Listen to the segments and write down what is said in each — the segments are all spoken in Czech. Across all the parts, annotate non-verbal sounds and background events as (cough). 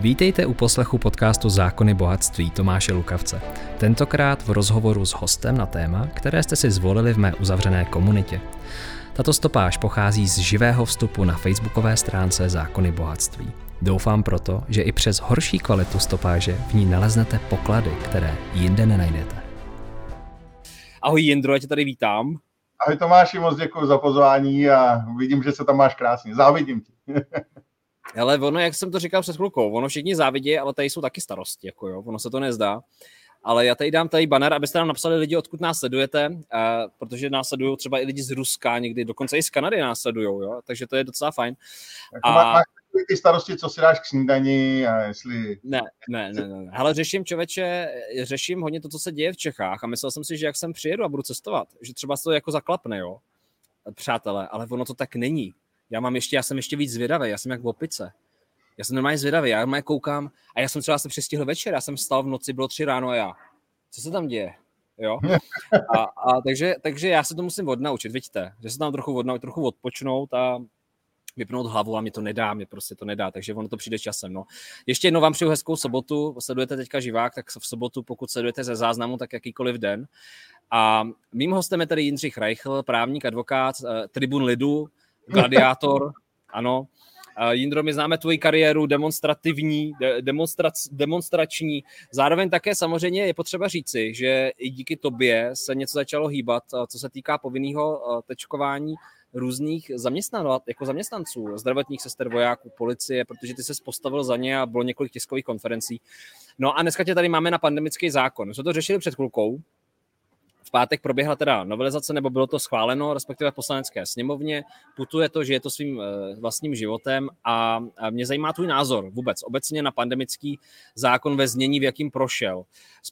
Vítejte u poslechu podcastu Zákony bohatství Tomáše Lukavce. Tentokrát v rozhovoru s hostem na téma, které jste si zvolili v mé uzavřené komunitě. Tato stopáž pochází z živého vstupu na facebookové stránce Zákony bohatství. Doufám proto, že i přes horší kvalitu stopáže v ní naleznete poklady, které jinde nenajdete. Ahoj Jindro, já tě tady vítám. Ahoj Tomáši, moc děkuji za pozvání a vidím, že se tam máš krásně. Závidím ti. (laughs) Ale ono, jak jsem to říkal před chvilkou, ono všichni závidí, ale tady jsou taky starosti, jako jo, ono se to nezdá. Ale já tady dám tady banner, abyste nám napsali lidi, odkud nás sledujete, uh, protože nás sledují třeba i lidi z Ruska, někdy dokonce i z Kanady nás sledují, jo, takže to je docela fajn. a... Máš ty starosti, co si dáš k snídani a jestli... Ne, ne, ne, ne. Hele, řeším, čověče, řeším hodně to, co se děje v Čechách a myslel jsem si, že jak sem přijedu a budu cestovat, že třeba se to jako zaklapne, jo, přátelé, ale ono to tak není. Já mám ještě, já jsem ještě víc zvědavý, já jsem jak v opice. Já jsem normálně zvědavý, já normálně koukám a já jsem třeba se přestihl večer, já jsem stal v noci, bylo tři ráno a já. Co se tam děje? Jo? (laughs) A, a takže, takže já se to musím odnaučit, vidíte, že se tam trochu odnaučit, trochu odpočnout a vypnout hlavu a mě to nedá, mě prostě to nedá, takže ono to přijde časem. No. Ještě jednou vám přeju hezkou sobotu, sledujete teďka živák, tak v sobotu, pokud sledujete ze záznamu, tak jakýkoliv den. A mým hostem je tady Jindřich Reichl, právník, advokát, eh, tribun lidu, gladiátor, ano. Jindro, my známe tvoji kariéru demonstrativní, demonstra, demonstrační. Zároveň také samozřejmě je potřeba říci, že i díky tobě se něco začalo hýbat, co se týká povinného tečkování různých zaměstnan, jako zaměstnanců, zdravotních sester, vojáků, policie, protože ty se postavil za ně a bylo několik tiskových konferencí. No a dneska tě tady máme na pandemický zákon. My jsme to řešili před chvilkou, v pátek proběhla teda novelizace, nebo bylo to schváleno, respektive v poslanecké sněmovně. Putuje to, že je to svým eh, vlastním životem a mě zajímá tvůj názor vůbec obecně na pandemický zákon ve znění, v jakým prošel.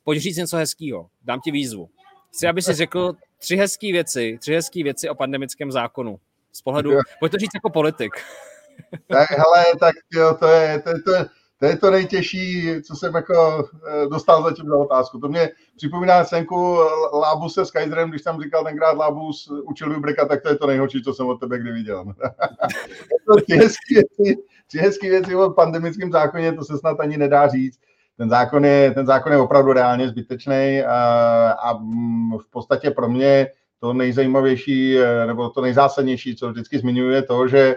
Pojď říct něco hezkého, dám ti výzvu. Chci, aby si řekl tři hezké věci, tři hezké věci o pandemickém zákonu. Z pohledu, pojď to říct jako politik. Tak, hele, tak jo, to je, to, je, to, je, to je to nejtěžší, co jsem jako eh, dostal zatím za otázku. To mě připomíná scénku Lábuse s Kaiserem, když tam říkal tenkrát Lábus učil Vibreka, tak to je to nejhorší, co jsem od tebe kdy viděl. (laughs) to tři hezký věci, tři hezký věci o pandemickém zákoně, to se snad ani nedá říct. Ten zákon je, ten zákon je opravdu reálně zbytečný a, a v podstatě pro mě to nejzajímavější eh, nebo to nejzásadnější, co vždycky zmiňuje, je to, že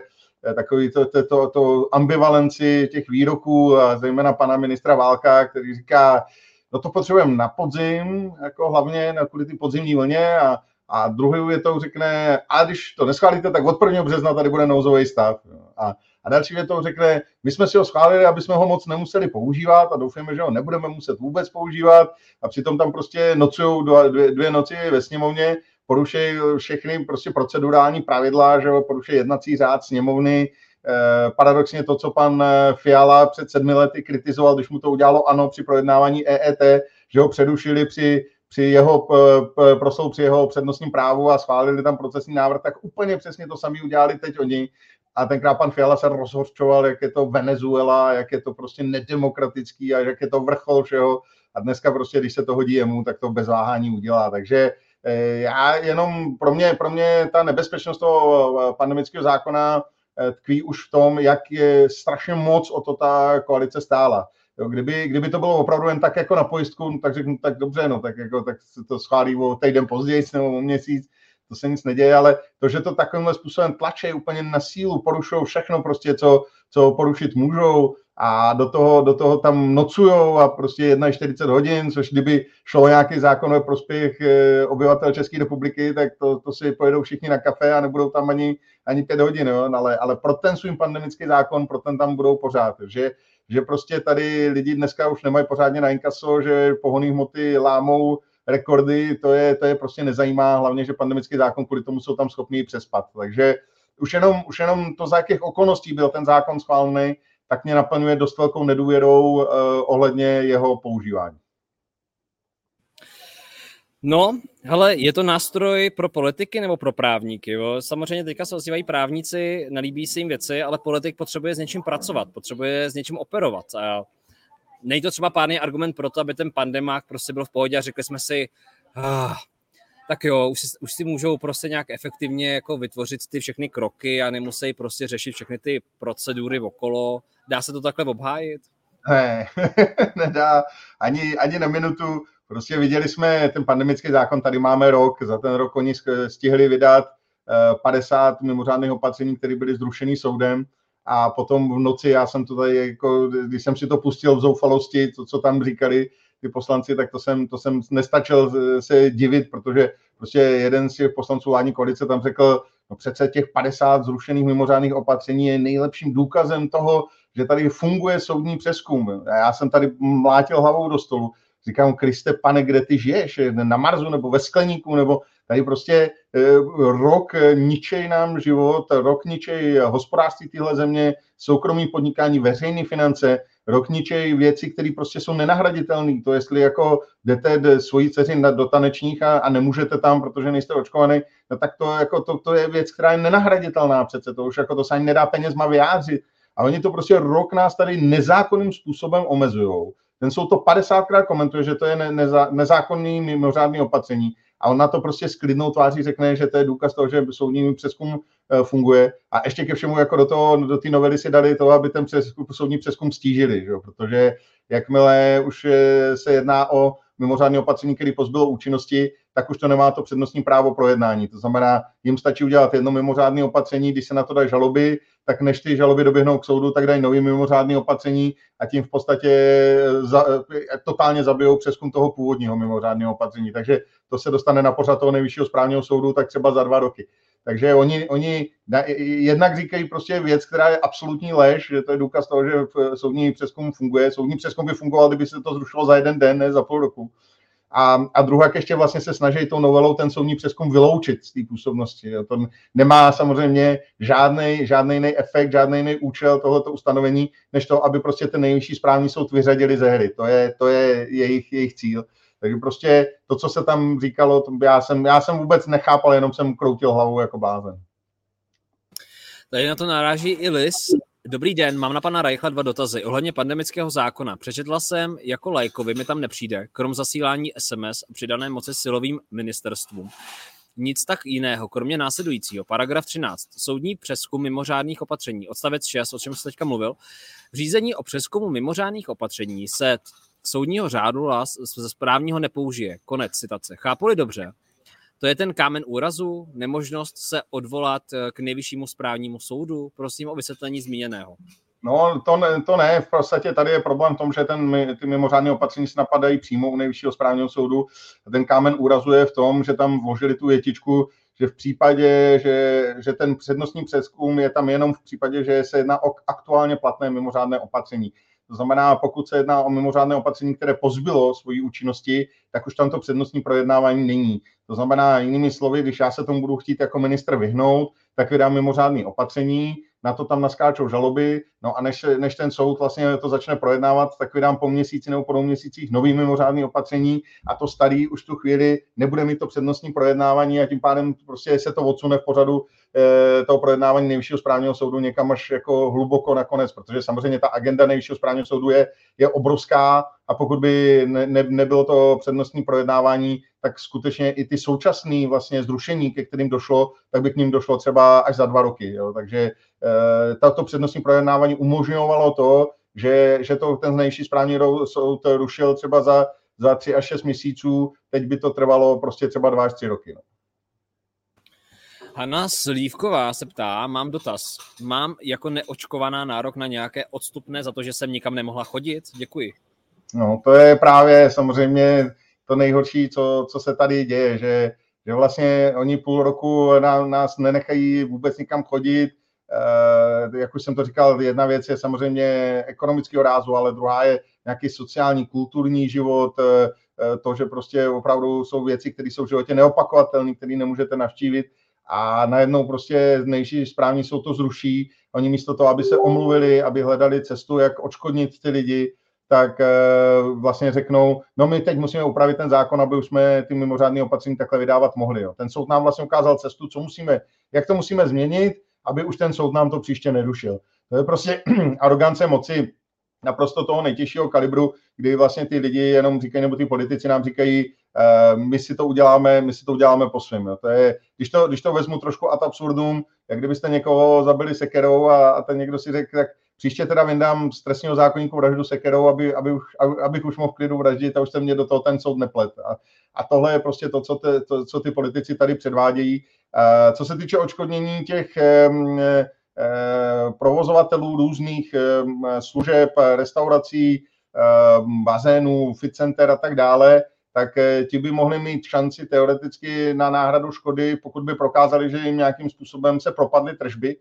takový to, to, to, to ambivalenci těch výroků, zejména pana ministra Válka, který říká, no to potřebujeme na podzim, jako hlavně na kvůli ty podzimní vlně a, a druhý větou řekne, a když to neschválíte, tak od 1. března tady bude nouzový stav. A, a další větou řekne, my jsme si ho schválili, aby jsme ho moc nemuseli používat a doufáme, že ho nebudeme muset vůbec používat a přitom tam prostě nocují dvě, dvě noci ve sněmovně poruší všechny prostě procedurální pravidla, že jo, poruší jednací řád sněmovny, eh, paradoxně to, co pan eh, Fiala před sedmi lety kritizoval, když mu to udělalo ano při projednávání EET, že ho předušili při, při jeho proslou při jeho přednostním právu a schválili tam procesní návrh, tak úplně přesně to sami udělali teď oni. A tenkrát pan Fiala se rozhorčoval, jak je to Venezuela, jak je to prostě nedemokratický a jak je to vrchol všeho. A dneska prostě, když se to hodí jemu, tak to bez váhání udělá. Takže Eh, já jenom, pro mě, pro mě ta nebezpečnost toho eh, pandemického zákona eh, tkví už v tom, jak je strašně moc o to ta koalice stála. Jo, kdyby, kdyby to bylo opravdu jen tak jako na pojistku, tak řeknu, tak dobře, no, tak, jako, tak se to schválí o týden později nebo o měsíc, to se nic neděje, ale to, že to takovýmhle způsobem tlačí úplně na sílu, porušují všechno prostě, co, co porušit můžou, a do toho, do toho tam nocujou a prostě 41 hodin, což kdyby šlo nějaký zákon ve prospěch eh, obyvatel České republiky, tak to, to si pojedou všichni na kafe a nebudou tam ani, ani pět hodin, jo? Ale, ale pro ten svým pandemický zákon, pro ten tam budou pořád, že, že prostě tady lidi dneska už nemají pořádně na inkaso, že pohonné hmoty lámou rekordy, to je, to je prostě nezajímá, hlavně, že pandemický zákon kvůli tomu jsou tam schopní přespat. Takže už jenom, už jenom to, za jakých okolností byl ten zákon schválený, tak mě naplňuje dost velkou nedůvěrou uh, ohledně jeho používání. No, hele, je to nástroj pro politiky nebo pro právníky? Jo? Samozřejmě teďka se ozývají právníci, nelíbí se jim věci, ale politik potřebuje s něčím pracovat, potřebuje s něčím operovat. A nejde to třeba pádný argument pro to, aby ten pandemák prostě byl v pohodě a řekli jsme si, ah, tak jo, už si, už si můžou prostě nějak efektivně jako vytvořit ty všechny kroky a nemusí prostě řešit všechny ty procedury okolo. Dá se to takhle obhájit? Ne, (laughs) nedá ani, ani na minutu. Prostě viděli jsme ten pandemický zákon, tady máme rok, za ten rok oni stihli vydat 50 eh, mimořádných opatření, které byly zrušeny soudem a potom v noci, já jsem to tady, jako, když jsem si to pustil v zoufalosti, to, co tam říkali ty poslanci, tak to jsem, to jsem nestačil se divit, protože prostě jeden z těch poslanců vládní koalice tam řekl, no přece těch 50 zrušených mimořádných opatření je nejlepším důkazem toho, že tady funguje soudní přeskum. A já jsem tady mlátil hlavou do stolu. Říkám, Kriste, pane, kde ty žiješ? Na Marzu nebo ve skleníku? Nebo tady prostě eh, rok ničej nám život, rok ničej hospodářství téhle země, soukromí podnikání, veřejné finance, rok ničej věci, které prostě jsou nenahraditelné. To jestli jako jdete svoji dceři do tanečních a, a nemůžete tam, protože nejste očkovaný, no tak to, jako to, to je věc, která je nenahraditelná přece. To už jako to se ani nedá penězma vyjádřit. A oni to prostě rok nás tady nezákonným způsobem omezují. Ten jsou to 50krát komentuje, že to je neza, nezákonný mimořádný opatření a on na to prostě s klidnou tváří řekne, že to je důkaz toho, že soudní přeskum eh, funguje a ještě ke všemu jako do toho, do té novely si dali to, aby ten přeskum, soudní přeskum stížili, že? protože jakmile už eh, se jedná o mimořádné opatření, které pozbylo účinnosti, tak už to nemá to přednostní právo pro jednání. To znamená, jim stačí udělat jedno mimořádné opatření, když se na to dají žaloby, tak než ty žaloby doběhnou k soudu, tak dají nový mimořádné opatření a tím v podstatě za, totálně zabijou přeskum toho původního mimořádného opatření. Takže to se dostane na pořad toho nejvyššího správního soudu tak třeba za dva roky. Takže oni, oni jednak říkají prostě věc, která je absolutní lež, že to je důkaz toho, že soudní přeskum funguje. Soudní přeskum by fungoval, kdyby se to zrušilo za jeden den, ne za půl roku. A, a druhá ještě vlastně se snaží tou novelou ten soudní přeskum vyloučit z té působnosti. Jo. To nemá samozřejmě žádný, žádný jiný efekt, žádný jiný účel tohoto ustanovení, než to, aby prostě ten nejvyšší správní soud vyřadili ze hry. To je, to je jejich, jejich cíl. Takže prostě to, co se tam říkalo, to já, jsem, já jsem vůbec nechápal, jenom jsem kroutil hlavou jako blázen. Tady na to naráží i Lis. Dobrý den, mám na pana Rajchla dva dotazy. Ohledně pandemického zákona. Přečetla jsem, jako lajkovi mi tam nepřijde, krom zasílání SMS a přidané moci silovým ministerstvům. Nic tak jiného, kromě následujícího. Paragraf 13. Soudní přeskum mimořádných opatření. Odstavec 6, o čem jsem teďka mluvil. V řízení o přeskumu mimořádných opatření se soudního řádu ze správního nepoužije. Konec citace. Chápu-li dobře, to je ten kámen úrazu, nemožnost se odvolat eh, k nejvyššímu správnímu soudu. Prosím o vysvětlení zmíněného. No, to ne, to ne. V podstatě tady je problém v tom, že ten, ty mimořádné opatření se napadají přímo u nejvyššího správního soudu. Ten kámen úrazu je v tom, že tam vložili tu větičku, že v případě, že, že ten přednostní přeskum je tam jenom v případě, že se jedná o aktuálně platné mimořádné opatření. To znamená, pokud se jedná o mimořádné opatření, které pozbylo svoji účinnosti, tak už tam to přednostní projednávání není. To znamená, jinými slovy, když já se tomu budu chtít jako ministr vyhnout, tak vydám mimořádné opatření, na to tam naskáčou žaloby, no a než, než ten soud vlastně to začne projednávat, tak vydám po měsíci nebo po dvou měsících nový mimořádný opatření a to starý už tu chvíli nebude mít to přednostní projednávání a tím pádem prostě se to odsune v pořadu toho projednávání nejvyššího správního soudu někam až jako hluboko nakonec, protože samozřejmě ta agenda nejvyššího správního soudu je, je obrovská a pokud by ne, ne, nebylo to přednostní projednávání, tak skutečně i ty současné vlastně zrušení, ke kterým došlo, tak by k ním došlo třeba až za dva roky. Jo. Takže e, tato přednostní projednávání umožňovalo to, že, že to ten nejvyšší správní soud rušil třeba za, za tři až šest měsíců, teď by to trvalo prostě třeba dva až tři roky. No. Hanna Slívková se ptá, mám dotaz. Mám jako neočkovaná nárok na nějaké odstupné za to, že jsem nikam nemohla chodit? Děkuji. No, to je právě samozřejmě to nejhorší, co, co se tady děje, že, že vlastně oni půl roku na, nás nenechají vůbec nikam chodit. E, jak už jsem to říkal, jedna věc je samozřejmě ekonomického rázu, ale druhá je nějaký sociální, kulturní život, e, to, že prostě opravdu jsou věci, které jsou v životě neopakovatelné, které nemůžete navštívit a najednou prostě nejší správní jsou to zruší. Oni místo toho, aby se omluvili, aby hledali cestu, jak odškodnit ty lidi, tak eh, vlastně řeknou, no my teď musíme upravit ten zákon, aby už jsme ty mimořádné opatření takhle vydávat mohli. Jo. Ten soud nám vlastně ukázal cestu, co musíme, jak to musíme změnit, aby už ten soud nám to příště nerušil. To je prostě (clears throat) arogance moci naprosto toho nejtěžšího kalibru, kdy vlastně ty lidi jenom říkají, nebo ty politici nám říkají, uh, my si to uděláme, my si to uděláme po svém. To je, když to, když to vezmu trošku ad absurdum, jak kdybyste někoho zabili sekerou a, a ten někdo si řekl, tak Příště teda vyndám z trestního zákonníku vraždu sekerou, aby, aby už, abych už mohl klidu vraždit a už se mě do toho ten soud neplet. A, a tohle je prostě to co, te, to, co ty politici tady předvádějí. Uh, co se týče očkodnění těch um, provozovatelů různých um, služeb, restaurací, um, bazénů, fit center a tak dále, tak ti by mohli mít šanci teoreticky na náhradu škody, pokud by prokázali, že jim nějakým způsobem se propadly tržby.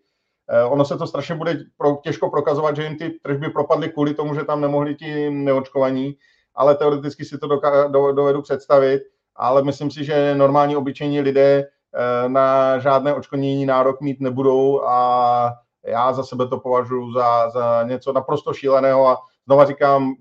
Ono se to strašně bude těžko prokazovat, že jim ty tržby propadly kvůli tomu, že tam nemohli ti neočkovaní, ale teoreticky si to dovedu představit, ale myslím si, že normální obyčejní lidé Eh, na žádné očkodnění nárok mít nebudou a já za sebe to považuji za, za něco naprosto šíleného a znova říkám,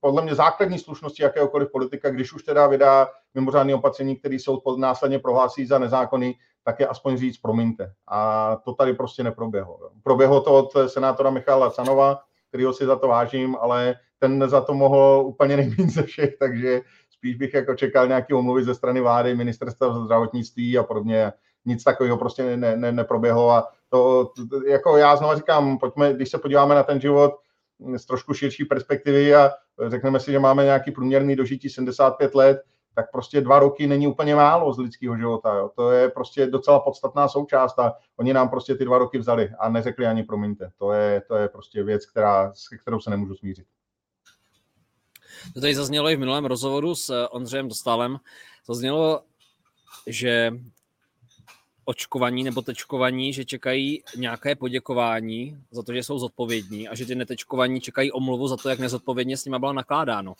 podle mě základní slušnosti jakéhokoliv politika, když už teda vydá mimořádné opatření, který soud následně prohlásí za nezákonný, tak je aspoň říct promiňte. A to tady prostě neproběhlo. Proběhlo to od senátora Michala Canova, kterýho si za to vážím, ale ten za to mohl úplně nejméně ze všech, takže spíš bych jako čekal nějaký omluvy ze strany vlády, ministerstva zdravotnictví a podobně. Nic takového prostě ne, ne, neproběhlo a to, jako já znovu říkám, pojďme, když se podíváme na ten život z trošku širší perspektivy a řekneme si, že máme nějaký průměrný dožití 75 let, tak prostě dva roky není úplně málo z lidského života. Jo. To je prostě docela podstatná součást a oni nám prostě ty dva roky vzali a neřekli ani promiňte. To je, to je prostě věc, která, s kterou se nemůžu smířit. To tady zaznělo i v minulém rozhovoru s eh, Ondřejem Dostálem. Zaznělo, že očkovaní nebo tečkovaní, že čekají nějaké poděkování za to, že jsou zodpovědní a že ty netečkovaní čekají omluvu za to, jak nezodpovědně s nimi bylo nakládáno.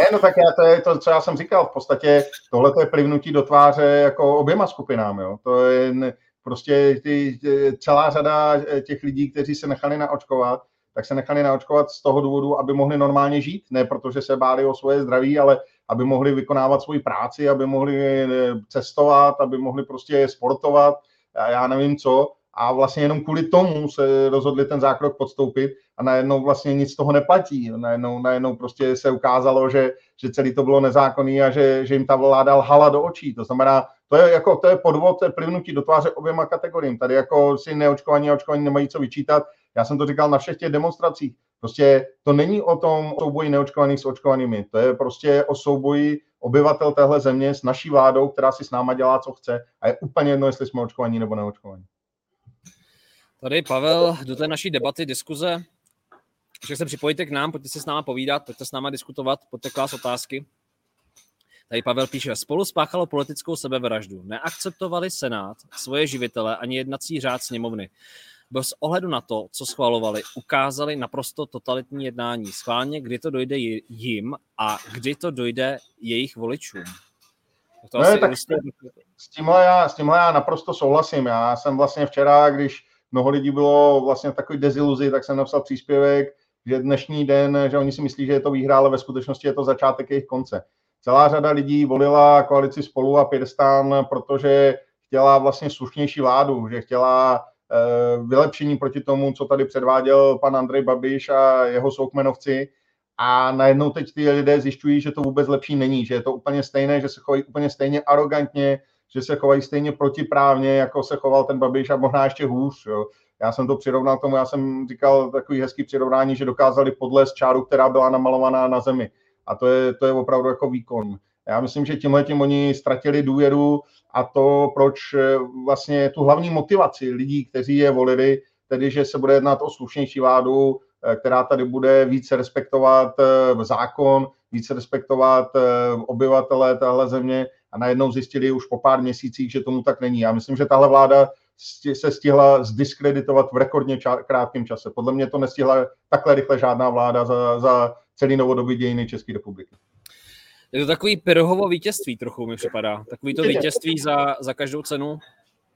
Ne, no tak já, to je to, co já jsem říkal. V podstatě tohle je plivnutí do tváře jako oběma skupinám. Jo. To je prostě ty, celá řada těch lidí, kteří se nechali naočkovat, tak se nechali naočkovat z toho důvodu, aby mohli normálně žít, ne protože se báli o svoje zdraví, ale aby mohli vykonávat svoji práci, aby mohli eh, cestovat, aby mohli prostě sportovat, a já nevím co. A vlastně jenom kvůli tomu se rozhodli ten zákrok podstoupit a najednou vlastně nic z toho neplatí. Najednou, najednou prostě se ukázalo, že, že celý to bylo nezákonný a že, že jim ta vláda lhala do očí. To znamená, to je, jako, to je podvod, to je plivnutí do tváře oběma kategoriím. Tady jako si neočkovaní a očkovaní nemají co vyčítat, já jsem to říkal na všech těch demonstracích. Prostě to není o tom souboji neočkovaných s očkovanými. To je prostě o souboji obyvatel téhle země s naší vládou, která si s náma dělá, co chce. A je úplně jedno, jestli jsme očkovaní nebo neočkovaní. Tady Pavel, do té naší debaty, diskuze, že se připojíte k nám, pojďte si s náma povídat, pojďte s náma diskutovat, pojďte klást otázky. Tady Pavel píše, spolu spáchalo politickou sebevraždu. Neakceptovali Senát, svoje živitele ani jednací řád sněmovny bez ohledu na to, co schvalovali, ukázali naprosto totalitní jednání. Schválně, kdy to dojde jim a kdy to dojde jejich voličům. To no, tak s, tímhle já, s tímhle já naprosto souhlasím. Já jsem vlastně včera, když mnoho lidí bylo vlastně v takové deziluzi, tak jsem napsal příspěvek, že dnešní den, že oni si myslí, že je to výhra, ale ve skutečnosti je to začátek jejich konce. Celá řada lidí volila koalici spolu a Pirstan, protože chtěla vlastně slušnější vládu, že chtěla vylepšení proti tomu, co tady předváděl pan Andrej Babiš a jeho soukmenovci. A najednou teď ty lidé zjišťují, že to vůbec lepší není, že je to úplně stejné, že se chovají úplně stejně arrogantně, že se chovají stejně protiprávně, jako se choval ten Babiš a možná ještě hůř. Jo. Já jsem to přirovnal tomu, já jsem říkal takový hezký přirovnání, že dokázali podlézt čáru, která byla namalovaná na zemi. A to je, to je opravdu jako výkon. Já myslím, že tímhle tím oni ztratili důvěru a to, proč eh, vlastně tu hlavní motivaci lidí, kteří je volili, tedy že se bude jednat o slušnější vládu, eh, která tady bude více respektovat eh, zákon, více respektovat obyvatele téhle země a najednou zjistili už po pár měsících, že tomu tak není. Já myslím, že tahle vláda se stihla zdiskreditovat v rekordně krátkém čase. Podle mě to nestihla takhle rychle žádná vláda za, za celý novodobý dějiny České republiky. Je to takový Pirhovo vítězství trochu mi připadá. Takový to vítězství za, za každou cenu.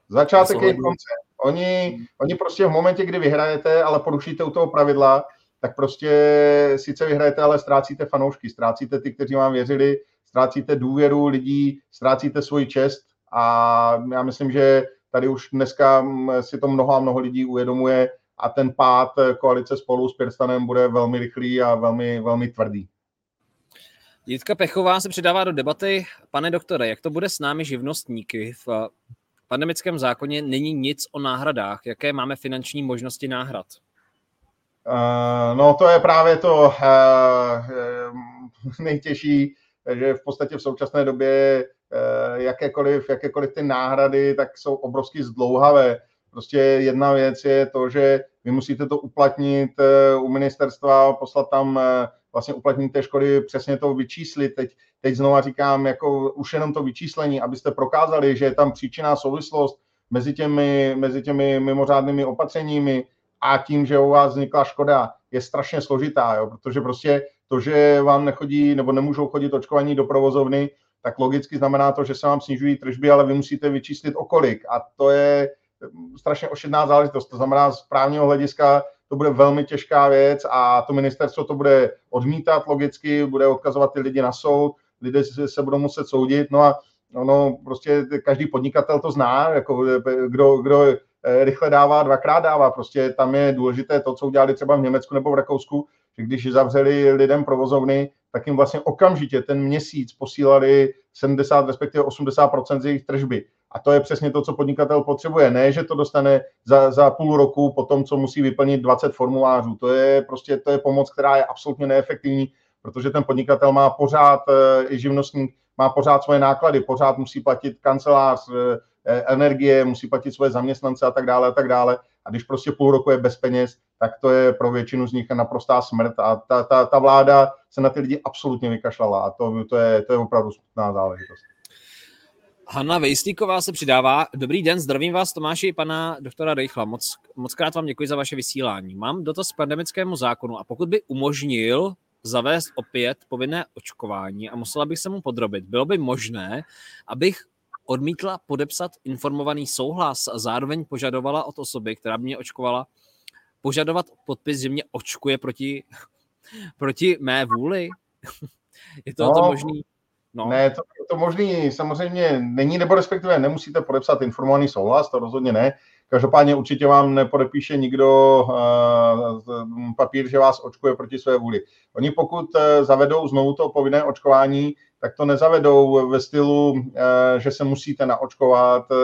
Začátek je konce. Oni, oni prostě v momentě, kdy vyhrajete, ale porušíte u toho pravidla, tak prostě sice vyhrajete, ale ztrácíte fanoušky, ztrácíte ty, kteří vám věřili, ztrácíte důvěru lidí, ztrácíte svoji čest a já myslím, že tady už dneska si to mnoho a mnoho lidí uvědomuje a ten pád koalice spolu s Pirstanem bude velmi rychlý a velmi, velmi tvrdý. Jitka Pechová se přidává do debaty. Pane doktore, jak to bude s námi živnostníky? V pandemickém zákoně není nic o náhradách. Jaké máme finanční možnosti náhrad? Uh, no to je právě to uh, nejtěžší, že v podstatě v současné době jakékoliv, jakékoliv ty náhrady tak jsou obrovsky zdlouhavé. Prostě jedna věc je to, že vy musíte to uplatnit u ministerstva, poslat tam vlastně uplatnění té škody, přesně to vyčíslit. Teď, teď znova říkám, jako už jenom to vyčíslení, abyste prokázali, že je tam příčinná souvislost mezi těmi, mezi těmi mimořádnými opatřeními a tím, že u vás vznikla škoda, je strašně složitá, jo? protože prostě to, že vám nechodí nebo nemůžou chodit očkovaní do provozovny, tak logicky znamená to, že se vám snižují tržby, ale vy musíte vyčíslit okolik. A to je strašně ošidná záležitost. To znamená, z právního hlediska to bude velmi těžká věc a to ministerstvo to bude odmítat logicky, bude odkazovat ty lidi na soud, lidé se budou muset soudit, no a ono prostě každý podnikatel to zná, jako kdo, kdo eh, rychle dává, dvakrát dává. Prostě tam je důležité to, co udělali třeba v Německu nebo v Rakousku, že když zavřeli lidem provozovny, tak jim vlastně okamžitě ten měsíc posílali 70, respektive 80 z jejich tržby. A to je přesně to, co podnikatel potřebuje. Ne, že to dostane za, za půl roku po tom, co musí vyplnit 20 formulářů. To je prostě to je pomoc, která je absolutně neefektivní, protože ten podnikatel má pořád, eh, i živnostník, má pořád svoje náklady, pořád musí platit kancelář, eh, eh, energie, musí platit svoje zaměstnance a tak dále a tak dále. A když prostě půl roku je bez peněz, tak to je pro většinu z nich naprostá smrt a ta, ta, ta vláda se na ty lidi absolutně vykašlala a to, to, je, to je opravdu smutná záležitost. Hanna Vejstíková se přidává. Dobrý den, zdravím vás Tomáši i pana doktora Rejchla. Moc, moc krát vám děkuji za vaše vysílání. Mám dotaz k pandemickému zákonu a pokud by umožnil zavést opět povinné očkování a musela bych se mu podrobit, bylo by možné, abych odmítla podepsat informovaný souhlas a zároveň požadovala od osoby, která mě očkovala, požadovat podpis, že mě očkuje proti, (laughs) proti mé vůli? (laughs) Je to, no, to možný? No. Ne, to, to možný samozřejmě není, nebo respektive nemusíte podepsat informovaný souhlas, to rozhodně ne. Každopádně určitě vám nepodepíše nikdo uh, papír, že vás očkuje proti své vůli. Oni pokud uh, zavedou znovu to povinné očkování, tak to nezavedou ve stylu, uh, že se musíte naočkovat, uh,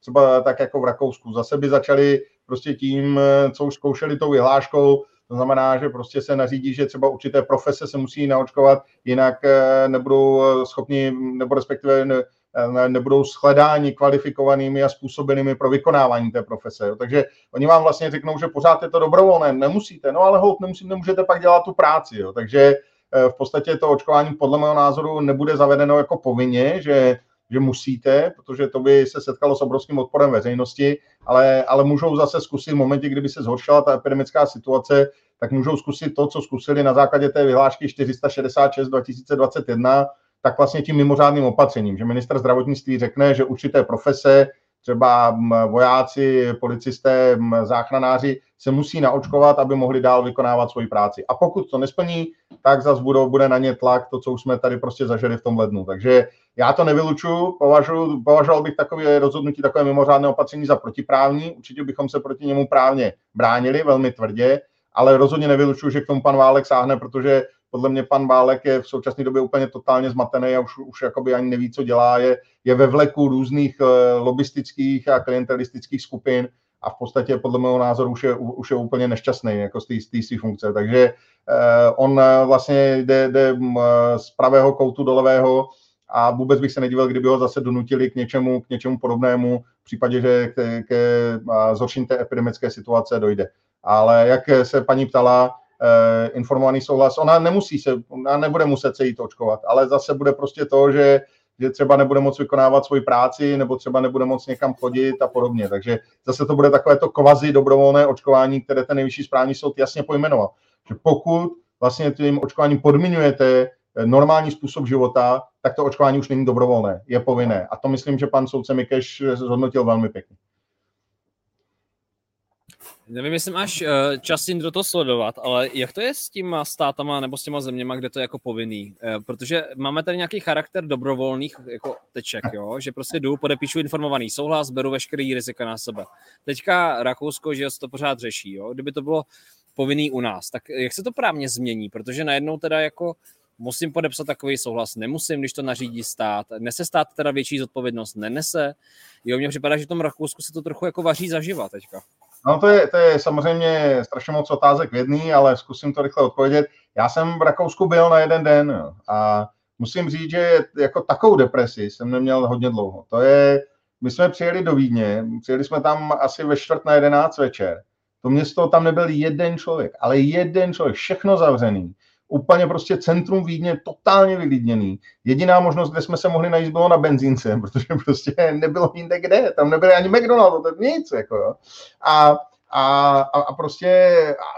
třeba tak jako v Rakousku. Zase by začali prostě tím, co už zkoušeli tou vyhláškou, to znamená, že prostě se nařídí, že třeba určité profese se musí naočkovat, jinak eh, nebudou eh, schopni, nebo respektive ne, eh, nebudou shledáni kvalifikovanými a způsobenými pro vykonávání té profese. Jo. Takže oni vám vlastně řeknou, že pořád je to dobrovolné, nemusíte, no ale hold, nemusíte, nemůžete pak dělat tu práci. Jo. Takže v podstatě to očkování podle mého názoru nebude zavedeno jako povinně, že že musíte, protože to by se setkalo s obrovským odporem veřejnosti, ale, ale můžou zase zkusit v momentě, kdyby se zhoršila ta epidemická situace, tak můžou zkusit to, co zkusili na základě té vyhlášky 466 2021, tak vlastně tím mimořádným opatřením, že minister zdravotnictví řekne, že určité profese, třeba vojáci, policisté, záchranáři se musí naočkovat, aby mohli dál vykonávat svoji práci. A pokud to nesplní, tak zase budou, bude na ně tlak, to, co už jsme tady prostě zažili v tom lednu. Takže já to nevylučuju, považoval bych takové rozhodnutí, takové mimořádné opatření za protiprávní. Určitě bychom se proti němu právně bránili velmi tvrdě, ale rozhodně nevylučuju, že k tomu pan Válek sáhne, protože podle mě pan Válek je v současné době úplně totálně zmatený a už, už jakoby ani neví, co dělá. Je, je ve vleku různých uh, lobistických a klientelistických skupin a v podstatě podle mého názoru už je, už je úplně nešťastný jako z té své funkce. Takže uh, on vlastně jde, jde z pravého koutu do levého a vůbec bych se nedivil, kdyby ho zase donutili k něčemu, k něčemu podobnému v případě, že ke, ke zhoršení té epidemické situace dojde. Ale jak se paní ptala, eh, informovaný souhlas, ona nemusí se, ona nebude muset se jít očkovat, ale zase bude prostě to, že že třeba nebude moct vykonávat svoji práci, nebo třeba nebude moct někam chodit a podobně. Takže zase to bude takové to kvazi dobrovolné očkování, které ten nejvyšší správní soud jasně pojmenoval. Že pokud vlastně tím očkováním podmiňujete normální způsob života, tak to očkování už není dobrovolné, je povinné. A to myslím, že pan soudce Mikeš zhodnotil velmi pěkně. Nevím, jestli máš uh, čas do toho sledovat, ale jak to je s těma státama nebo s těma zeměma, kde to je jako povinný? Uh, protože máme tady nějaký charakter dobrovolných jako teček, jo? že prostě jdu, podepíšu informovaný souhlas, beru veškerý rizika na sebe. Teďka Rakousko, že se to pořád řeší, jo? kdyby to bylo povinný u nás, tak jak se to právně změní? Protože najednou teda jako musím podepsat takový souhlas, nemusím, když to nařídí stát. Nese stát teda větší zodpovědnost? Nenese? Jo, mně připadá, že v tom Rakousku se to trochu jako vaří zaživa teďka. No to je, to je samozřejmě strašně moc otázek v jedný, ale zkusím to rychle odpovědět. Já jsem v Rakousku byl na jeden den jo, a musím říct, že jako takovou depresi jsem neměl hodně dlouho. To je, my jsme přijeli do Vídně, přijeli jsme tam asi ve čtvrt na jedenáct večer. To město, tam nebyl jeden člověk, ale jeden člověk, všechno zavřený úplně prostě centrum Vídně totálně vylidněný. Jediná možnost, kde jsme se mohli najít, bylo na benzínce, (laughs) protože prostě nebylo jinde kde, tam nebyly ani McDonald's, to nic, jako jo. A, a, a prostě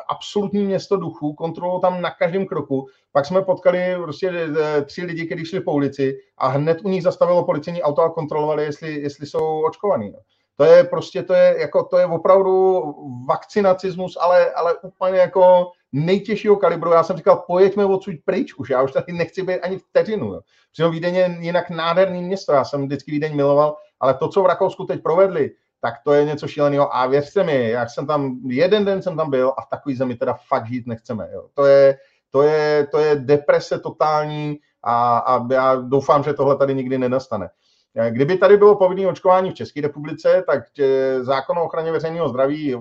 absolutní město duchu, kontrolou tam na každém kroku. Pak jsme potkali prostě e, tři lidi, kteří šli po ulici a hned u nich zastavilo policejní auto a kontrolovali, jestli, jestli jsou očkovaní. To je prostě, to je, jako, to je opravdu vakcinacismus, ale, ale úplně jako nejtěžšího kalibru. Já jsem říkal, pojeďme odsud pryč už, já už tady nechci být ani vteřinu. Jo. Přitom Vídeň je jinak nádherný město, já jsem vždycky Vídeň miloval, ale to, co v Rakousku teď provedli, tak to je něco šíleného. A věřte mi, jak jsem tam, jeden den jsem tam byl a v takové zemi teda fakt žít nechceme. Jo. To, je, to, je, to je deprese totální a, a já doufám, že tohle tady nikdy nenastane. Kdyby tady bylo povinné očkování v České republice, tak eh, zákon o ochraně veřejného zdraví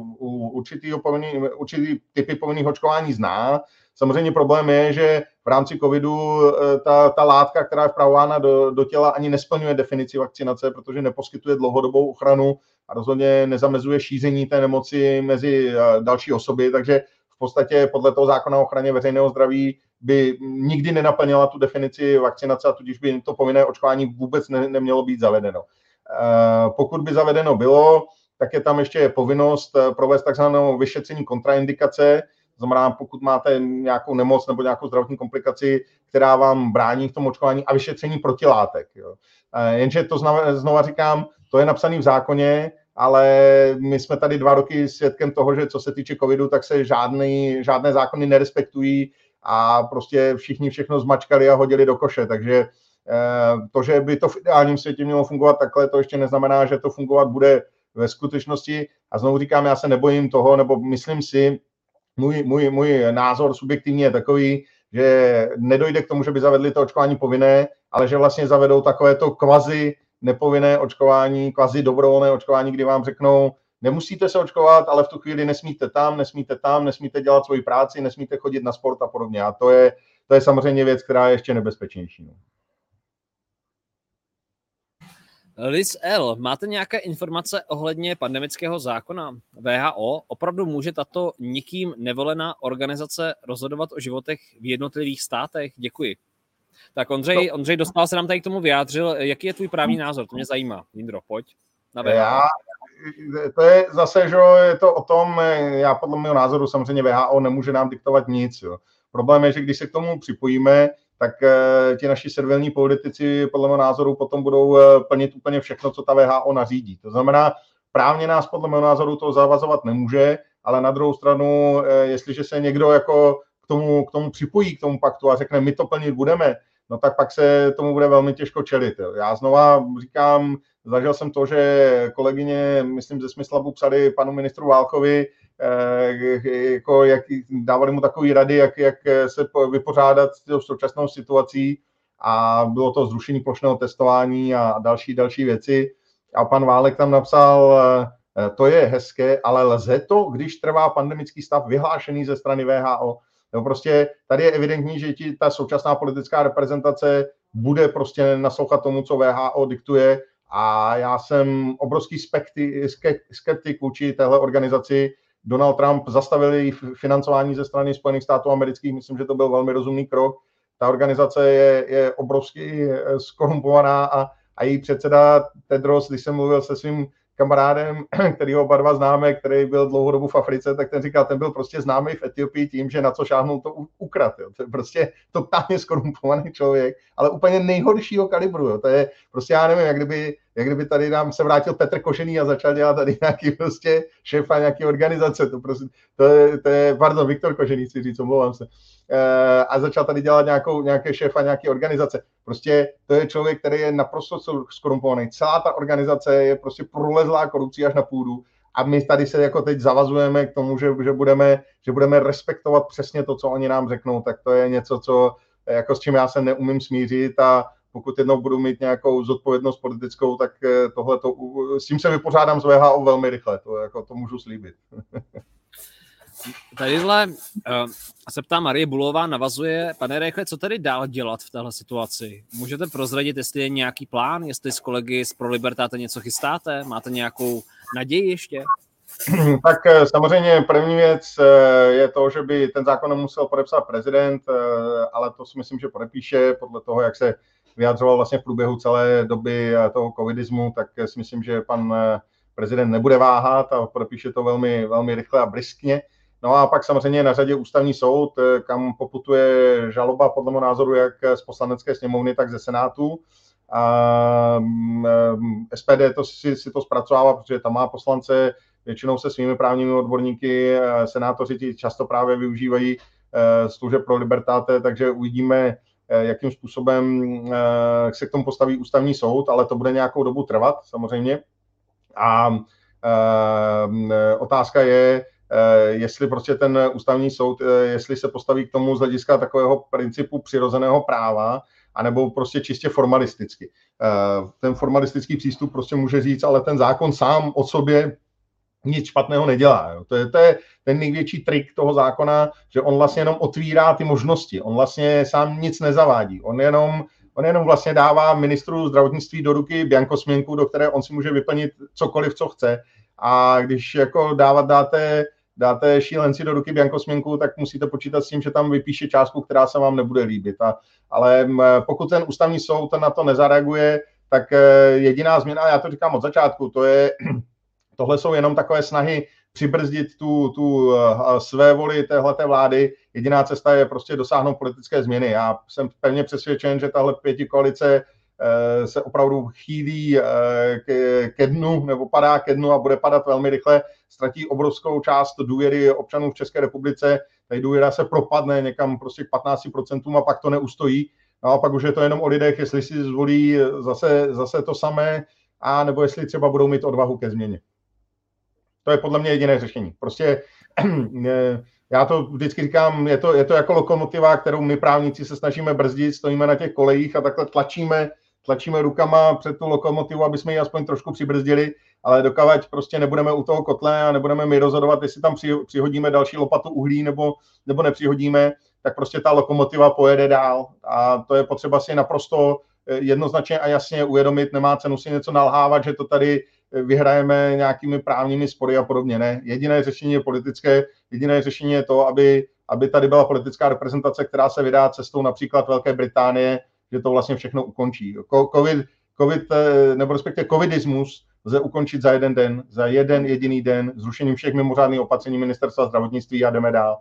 určitý, povinný, určitý typy povinných očkování zná. Samozřejmě problém je, že v rámci covidu eh, ta, ta látka, která je vpravována do, do těla, ani nesplňuje definici vakcinace, protože neposkytuje dlouhodobou ochranu a rozhodně nezamezuje šíření té nemoci mezi eh, další osoby, takže v podstatě podle toho zákona o ochraně veřejného zdraví by nikdy nenaplnila tu definici vakcinace a tudíž by to povinné očkování vůbec ne, nemělo být zavedeno. Eh, pokud by zavedeno bylo, tak je tam ještě povinnost eh, provést takzvanou vyšetření kontraindikace, znamená, pokud máte nějakou nemoc nebo nějakou zdravotní komplikaci, která vám brání v tom očkování a vyšetření protilátek. Jo. Eh, jenže to znova, znova říkám, to je napsané v zákoně, ale my jsme tady dva roky svědkem toho, že co se týče covidu, tak se žádný, žádné zákony nerespektují, a prostě všichni všechno zmačkali a hodili do koše, takže eh, to, že by to v ideálním světě mělo fungovat takhle, to ještě neznamená, že to fungovat bude ve skutečnosti. A znovu říkám, já se nebojím toho, nebo myslím si, můj, můj, můj názor subjektivní je takový, že nedojde k tomu, že by zavedli to očkování povinné, ale že vlastně zavedou takové to kvazi nepovinné očkování, kvazi dobrovolné očkování, kdy vám řeknou, nemusíte se očkovat, ale v tu chvíli nesmíte tam, nesmíte tam, nesmíte dělat svoji práci, nesmíte chodit na sport a podobně. A to je, to je samozřejmě věc, která je ještě nebezpečnější. No. Liz L., máte nějaké informace ohledně pandemického zákona VHO? Opravdu může tato nikým nevolená organizace rozhodovat o životech v jednotlivých státech? Děkuji. Tak Ondřej, Ondřej Dostal se nám tady k tomu vyjádřil. Jaký je tvůj právní názor? To mě zajímá. Jindro, pojď. Já, to je zase, že je to o tom, já podle mého názoru samozřejmě VHO nemůže nám diktovat nic. Jo. Problém je, že když se k tomu připojíme, tak uh, ti naši servilní politici podle mého názoru potom budou uh, plnit úplně všechno, co ta VHO nařídí. To znamená, právně nás podle mého názoru to zavazovat nemůže, ale na druhou stranu, jestliže se někdo jako k tomu, k tomu připojí, k tomu paktu a řekne, my to plnit budeme, no tak pak se tomu bude velmi těžko čelit. Já znova říkám, Zažil jsem to, že kolegyně, myslím, ze Smyslabu psali panu ministru Válkovi, eh, jako jak dávali mu takové rady, jak, jak se vypořádat s tou současnou situací a bylo to zrušení plošného testování a další, další věci. A pan Válek tam napsal, eh, to je hezké, ale lze to, když trvá pandemický stav vyhlášený ze strany VHO. No prostě tady je evidentní, že ti, ta současná politická reprezentace bude prostě naslouchat tomu, co VHO diktuje a já jsem obrovský skeptik vůči téhle organizaci. Donald Trump zastavil její financování ze strany Spojených států amerických, myslím, že to byl velmi rozumný krok. Ta organizace je, je obrovsky eh, skorumpovaná a, a její předseda Tedros, když jsem mluvil se svým kamarádem, (clears throat) který ho oba dva známe, který byl dlouhodobu v Africe, tak ten říkal, ten byl prostě známý v Etiopii tím, že na co šáhnul to ukrat. Jo. To je prostě totálně skorumpovaný člověk, ale úplně nejhoršího kalibru. Jo. To je prostě, já nevím, jak kdyby jak kdyby tady nám se vrátil Petr Košený a začal dělat tady nějaký prostě šéfa nějaké organizace, to prostě, to je, to je pardon, Viktor Košený, si říct, omlouvám se, e, a začal tady dělat nějakou, nějaké šéfa nějaké organizace. Prostě to je člověk, který je naprosto skorumpovaný. Celá ta organizace je prostě prolezlá korupcí až na půdu a my tady se jako teď zavazujeme k tomu, že, že, budeme, že budeme respektovat přesně to, co oni nám řeknou, tak to je něco, co jako s čím já se neumím smířit a pokud jednou budu mít nějakou zodpovědnost politickou, tak tohle to, s tím se vypořádám z VHO velmi rychle, to, jako, to můžu slíbit. (laughs) Tadyhle uh, se ptá Marie Bulová, navazuje, pane Rechle, co tedy dál dělat v téhle situaci? Můžete prozradit, jestli je nějaký plán, jestli s kolegy z Pro Libertáte něco chystáte? Máte nějakou naději ještě? (clears throat) Tak eh, samozřejmě první věc eh, je to, že by ten zákon musel podepsat prezident, ale to si myslím, že podepíše podle toho, jak se vyjadřoval vlastně v průběhu celé doby toho covidismu, tak si myslím, že pan prezident nebude váhat a podepíše to velmi, velmi rychle a briskně. No a pak samozřejmě na řadě ústavní soud, eh, kam poputuje žaloba podle mého názoru jak z poslanecké sněmovny, tak ze Senátu. A mm, eh, SPD to si, si to zpracovává, protože tam má poslance většinou se svými právními odborníky, eh, senátoři ti často právě využívají služeb pro libertáte, takže uvidíme, jakým způsobem se k tomu postaví ústavní soud, ale to bude nějakou dobu trvat samozřejmě. A otázka je, Eh, jestli prostě ten ústavní soud, eh, jestli se postaví k tomu z hlediska takového principu přirozeného práva, anebo prostě čistě formalisticky. Eh, ten formalistický přístup prostě může říct, ale ten zákon sám o sobě nic špatného nedělá. Jo. To, je, to je ten největší trik toho zákona, že on vlastně jenom otvírá ty možnosti. On vlastně sám nic nezavádí. On jenom, on jenom vlastně dává ministru zdravotnictví do ruky biankosměnku, do které on si může vyplnit cokoliv, co chce. A když jako dávat dáte dáte šílenci do ruky Biankosměnku, tak musíte počítat s tím, že tam vypíše částku, která se vám nebude líbit. A, ale pokud ten ústavní soud na to nezareaguje, tak e, jediná změna, já to říkám od začátku, to je, tohle jsou jenom takové snahy přibrzdit tu, tu e, své voli téhleté vlády. Jediná cesta je prostě dosáhnout politické změny. Já jsem pevně přesvědčen, že tahle pěti koalice Eh, se opravdu chýlí eh, ke, ke dnu nebo padá ke dnu a bude padat velmi rychle, ztratí obrovskou část důvěry občanů v České republice, tady důvěra se propadne někam prostě k 15% a pak to neustojí. No a pak už je to jenom o lidech, jestli si zvolí zase, zase to samé, a nebo jestli třeba budou mít odvahu ke změně. To je podle mě jediné řešení. Prostě (clears throat) já to vždycky říkám, je to, je to jako lokomotiva, kterou my právníci se snažíme brzdit, stojíme na těch kolejích a takhle tlačíme tlačíme rukama před tu lokomotivu, aby jsme ji aspoň trošku přibrzdili, ale dokavať prostě nebudeme u toho kotle a nebudeme my rozhodovat, jestli tam přihodíme další lopatu uhlí nebo, nebo nepřihodíme, tak prostě ta lokomotiva pojede dál. A to je potřeba si naprosto eh, jednoznačně a jasně uvědomit, nemá cenu si něco nalhávat, že to tady vyhrajeme nějakými právními spory a podobně. Ne, jediné řešení je politické, jediné řešení je to, aby, aby tady byla politická reprezentace, která se vydá cestou například Velké Británie, že to vlastně všechno ukončí. COVID, COVID eh, nebo respektive covidismus lze ukončit za jeden den, za jeden jediný den, zrušením všech mimořádných opatření ministerstva zdravotnictví a jdeme dál.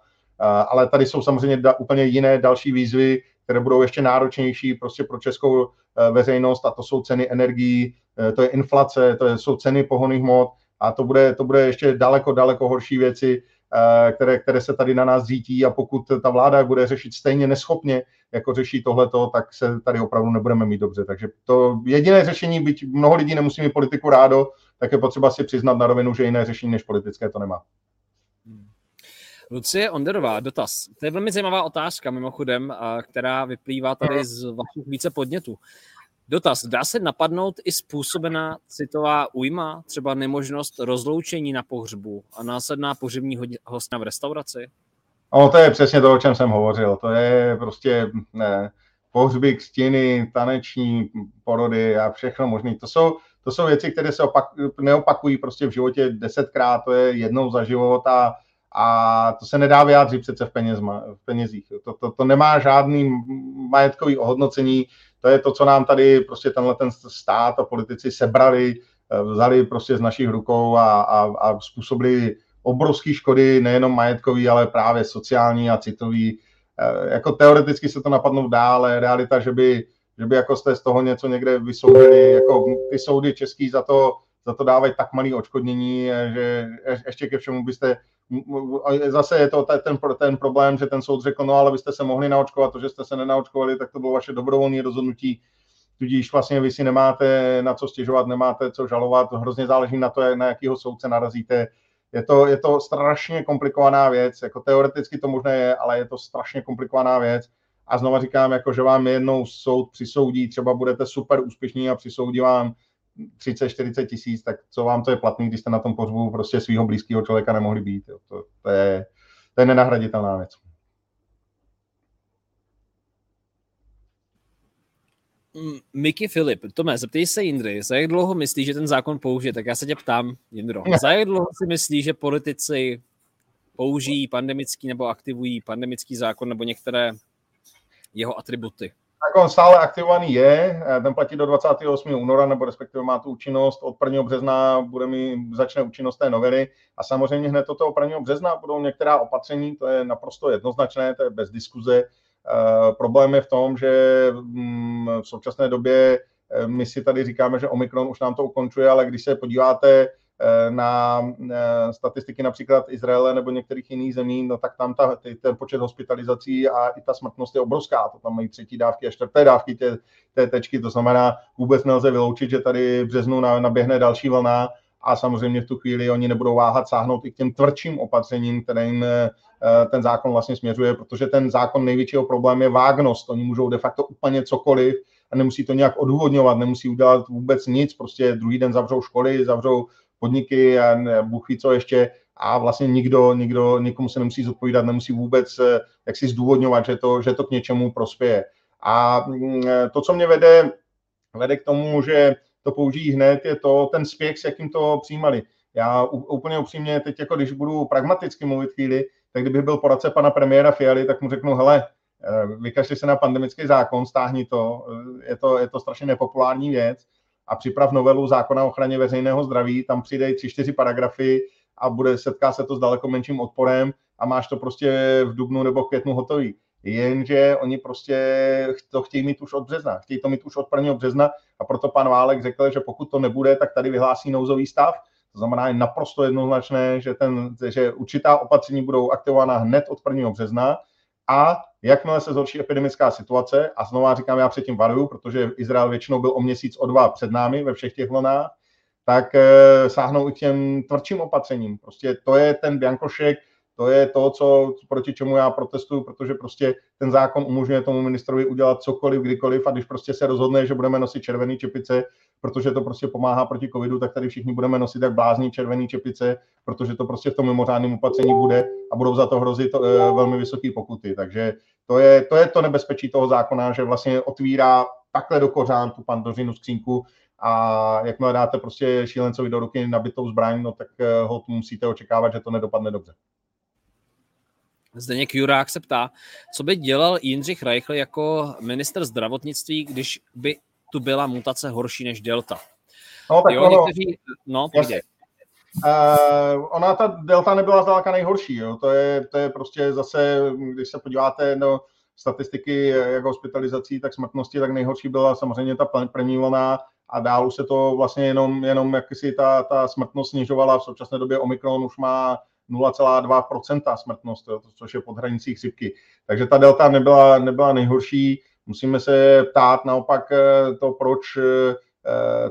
Ale tady jsou samozřejmě da, úplně jiné další výzvy, které budou ještě náročnější prostě pro českou eh, veřejnost a to jsou ceny energií, to je inflace, to jsou ceny pohonných hmot a to bude, to bude ještě daleko, daleko horší věci, které, které se tady na nás řítí a pokud ta vláda bude řešit stejně neschopně, jako řeší tohleto, tak se tady opravdu nebudeme mít dobře. Takže to jediné řešení, byť mnoho lidí nemusí mít politiku rádo, tak je potřeba si přiznat na rovinu, že jiné řešení než politické to nemá. Lucie Onderová, dotaz. To je velmi zajímavá otázka, mimochodem, která vyplývá tady z vašich více podnětů. Dotaz. Dá se napadnout i způsobená citová újma, třeba nemožnost rozloučení na pohřbu a následná pohřební hostina v restauraci? No, to je přesně to, o čem jsem hovořil. To je prostě ne, pohřby, kstiny, taneční porody a všechno možné. To jsou, to jsou věci, které se opak, neopakují prostě v životě desetkrát, to je jednou za život a, a to se nedá vyjádřit přece v, penězma, v penězích. To, to, to nemá žádný majetkový ohodnocení, to je to, co nám tady prostě tenhle ten stát a politici sebrali, vzali prostě z našich rukou a, a, a způsobili obrovské škody, nejenom majetkový, ale právě sociální a citový. Eh, jako teoreticky se to napadnout dá, ale realita, že by, že by jako jste z toho něco někde vysoudili, jako ty soudy český za to, za to dávají tak malý odškodnění, eh, že ještě ke všemu byste zase je to ten, ten problém, že ten soud řekl, no ale vy jste se mohli naočkovat, to, že jste se nenaočkovali, tak to bylo vaše dobrovolné rozhodnutí, tudíž vlastně vy si nemáte na co stěžovat, nemáte co žalovat, hrozně záleží na to, na jakýho soudce narazíte, je to, je to strašně komplikovaná věc, jako teoreticky to možné je, ale je to strašně komplikovaná věc. A znova říkám, jako, že vám jednou soud přisoudí, třeba budete super úspěšní a přisoudí vám 30-40 tisíc, tak co vám to je platný, když jste na tom pohřbu prostě svého blízkého člověka nemohli být. Jo. To, to, je, to je nenahraditelná věc. Mickey Filip, Tome, zeptej se Jindry, za jak dlouho myslí, že ten zákon použije? Tak já se tě ptám, Jindro, za jak dlouho si myslí, že politici použijí pandemický nebo aktivují pandemický zákon nebo některé jeho atributy? Tak on stále aktivovaný je, eh, ten platí do 28. února, nebo respektive má tu účinnost, od 1. března bude mi, začne účinnost té novely a samozřejmě hned od toho 1. března budou některá opatření, to je naprosto jednoznačné, to je bez diskuze. Uh, problém je v tom, že um, v současné době eh, my si tady říkáme, že Omikron už nám to ukončuje, ale když se podíváte Eh, na eh, statistiky například Izraele nebo některých jiných zemí, no tak tam ta, ten počet hospitalizací a i ta smrtnost je obrovská. To tam mají třetí dávky a čtvrté dávky té, té tečky, to znamená, vůbec nelze vyloučit, že tady v březnu naběhne další vlna a samozřejmě v tu chvíli oni nebudou váhat sáhnout i k těm tvrdším opatřením, které jim eh, ten zákon vlastně směřuje, protože ten zákon největšího problém je vágnost. Oni můžou de facto úplně cokoliv a nemusí to nějak odůvodňovat, nemusí udělat vůbec nic, prostě druhý den zavřou školy, zavřou podniky a ví co ještě a vlastně nikdo, nikdo, nikomu se nemusí zodpovídat, nemusí vůbec eh, jak si zdůvodňovat, že to, že to k něčemu prospěje. A mm, to, co mě vede, vede k tomu, že to použijí hned, je to ten spěch, s jakým to přijímali. Já úplně upřímně teď, jako když budu pragmaticky mluvit chvíli, tak kdybych byl poradce pana premiéra Fialy, tak mu řeknu, hele, eh, vykašli se na pandemický zákon, stáhni to, eh, je to, je to strašně nepopulární věc, a připrav novelu zákona o ochraně veřejného zdraví, tam přidej tři, čtyři paragrafy a bude setká se to s daleko menším odporem a máš to prostě v dubnu nebo v květnu hotový. Jenže oni prostě to chtějí mít už od března, chtějí to mít už od 1. března a proto pan Válek řekl, že pokud to nebude, tak tady vyhlásí nouzový stav. To znamená, je naprosto jednoznačné, že, ten, že určitá opatření budou aktivována hned od 1. března a jakmile se zhorší epidemická situace, a znova říkám, já předtím varuju, protože Izrael většinou byl o měsíc, o dva před námi ve všech těch vlnách, tak e, sáhnou i těm tvrdším opatřením. Prostě to je ten biankošek, to je to, co, proti čemu já protestuju, protože prostě ten zákon umožňuje tomu ministrovi udělat cokoliv, kdykoliv a když prostě se rozhodne, že budeme nosit červený čepice, protože to prostě pomáhá proti covidu, tak tady všichni budeme nosit jak blázní červený čepice, protože to prostě v tom mimořádném opatření bude a budou za to hrozit uh, velmi vysoké pokuty. Takže to je, to je to nebezpečí toho zákona, že vlastně otvírá takhle do kořán tu pandořinu skřínku a jakmile dáte prostě šílencovi do ruky nabitou zbraň, no tak uh, ho musíte očekávat, že to nedopadne dobře. Zdeněk Jurák se ptá, co by dělal Jindřich Reichl jako minister zdravotnictví, když by tu byla mutace horší než delta. No, tak jo, ono, někteří, no, Uh, ona ta delta nebyla zdaleka nejhorší. Jo. To, je, to je prostě zase, když se podíváte do statistiky jak hospitalizací, tak smrtnosti, tak nejhorší byla samozřejmě ta první vlna a dál už se to vlastně jenom, jenom jak si ta, ta smrtnost snižovala. V současné době Omikron už má 0,2% smrtnost, jo, což je pod hranicí chřipky. Takže ta delta nebyla, nebyla nejhorší. Musíme se ptát naopak eh, to, proč eh,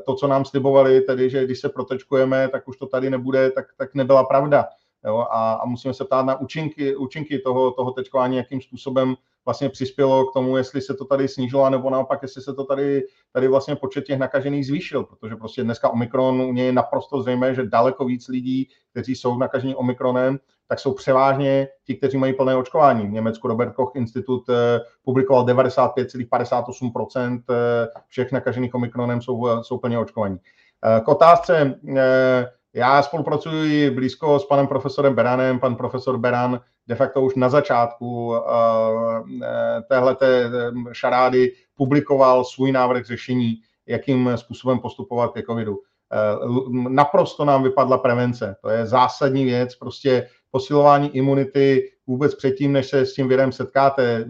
to, co nám slibovali, tedy, že když se protečkujeme, tak už to tady nebude, tak, tak nebyla pravda. Jo? A, a musíme se ptát na účinky, účinky toho, toho tečkování, jakým způsobem vlastně přispělo k tomu, jestli se to tady snížilo, nebo naopak, jestli se to tady, tady vlastně počet těch nakažených zvýšil, protože prostě dneska Omikron, u něj je naprosto zřejmé, že daleko víc lidí, kteří jsou nakažení Omikronem, tak jsou převážně ti, kteří mají plné očkování. V Německu Robert Koch Institut eh, publikoval 95,58% eh, všech nakažených omikronem jsou, eh, jsou plně očkovaní. K otázce, já spolupracuji blízko s panem profesorem Beranem. Pan profesor Beran de facto už na začátku téhle šarády publikoval svůj návrh řešení, jakým způsobem postupovat ke covidu. Naprosto nám vypadla prevence. To je zásadní věc. Prostě posilování imunity vůbec předtím, než se s tím virem setkáte,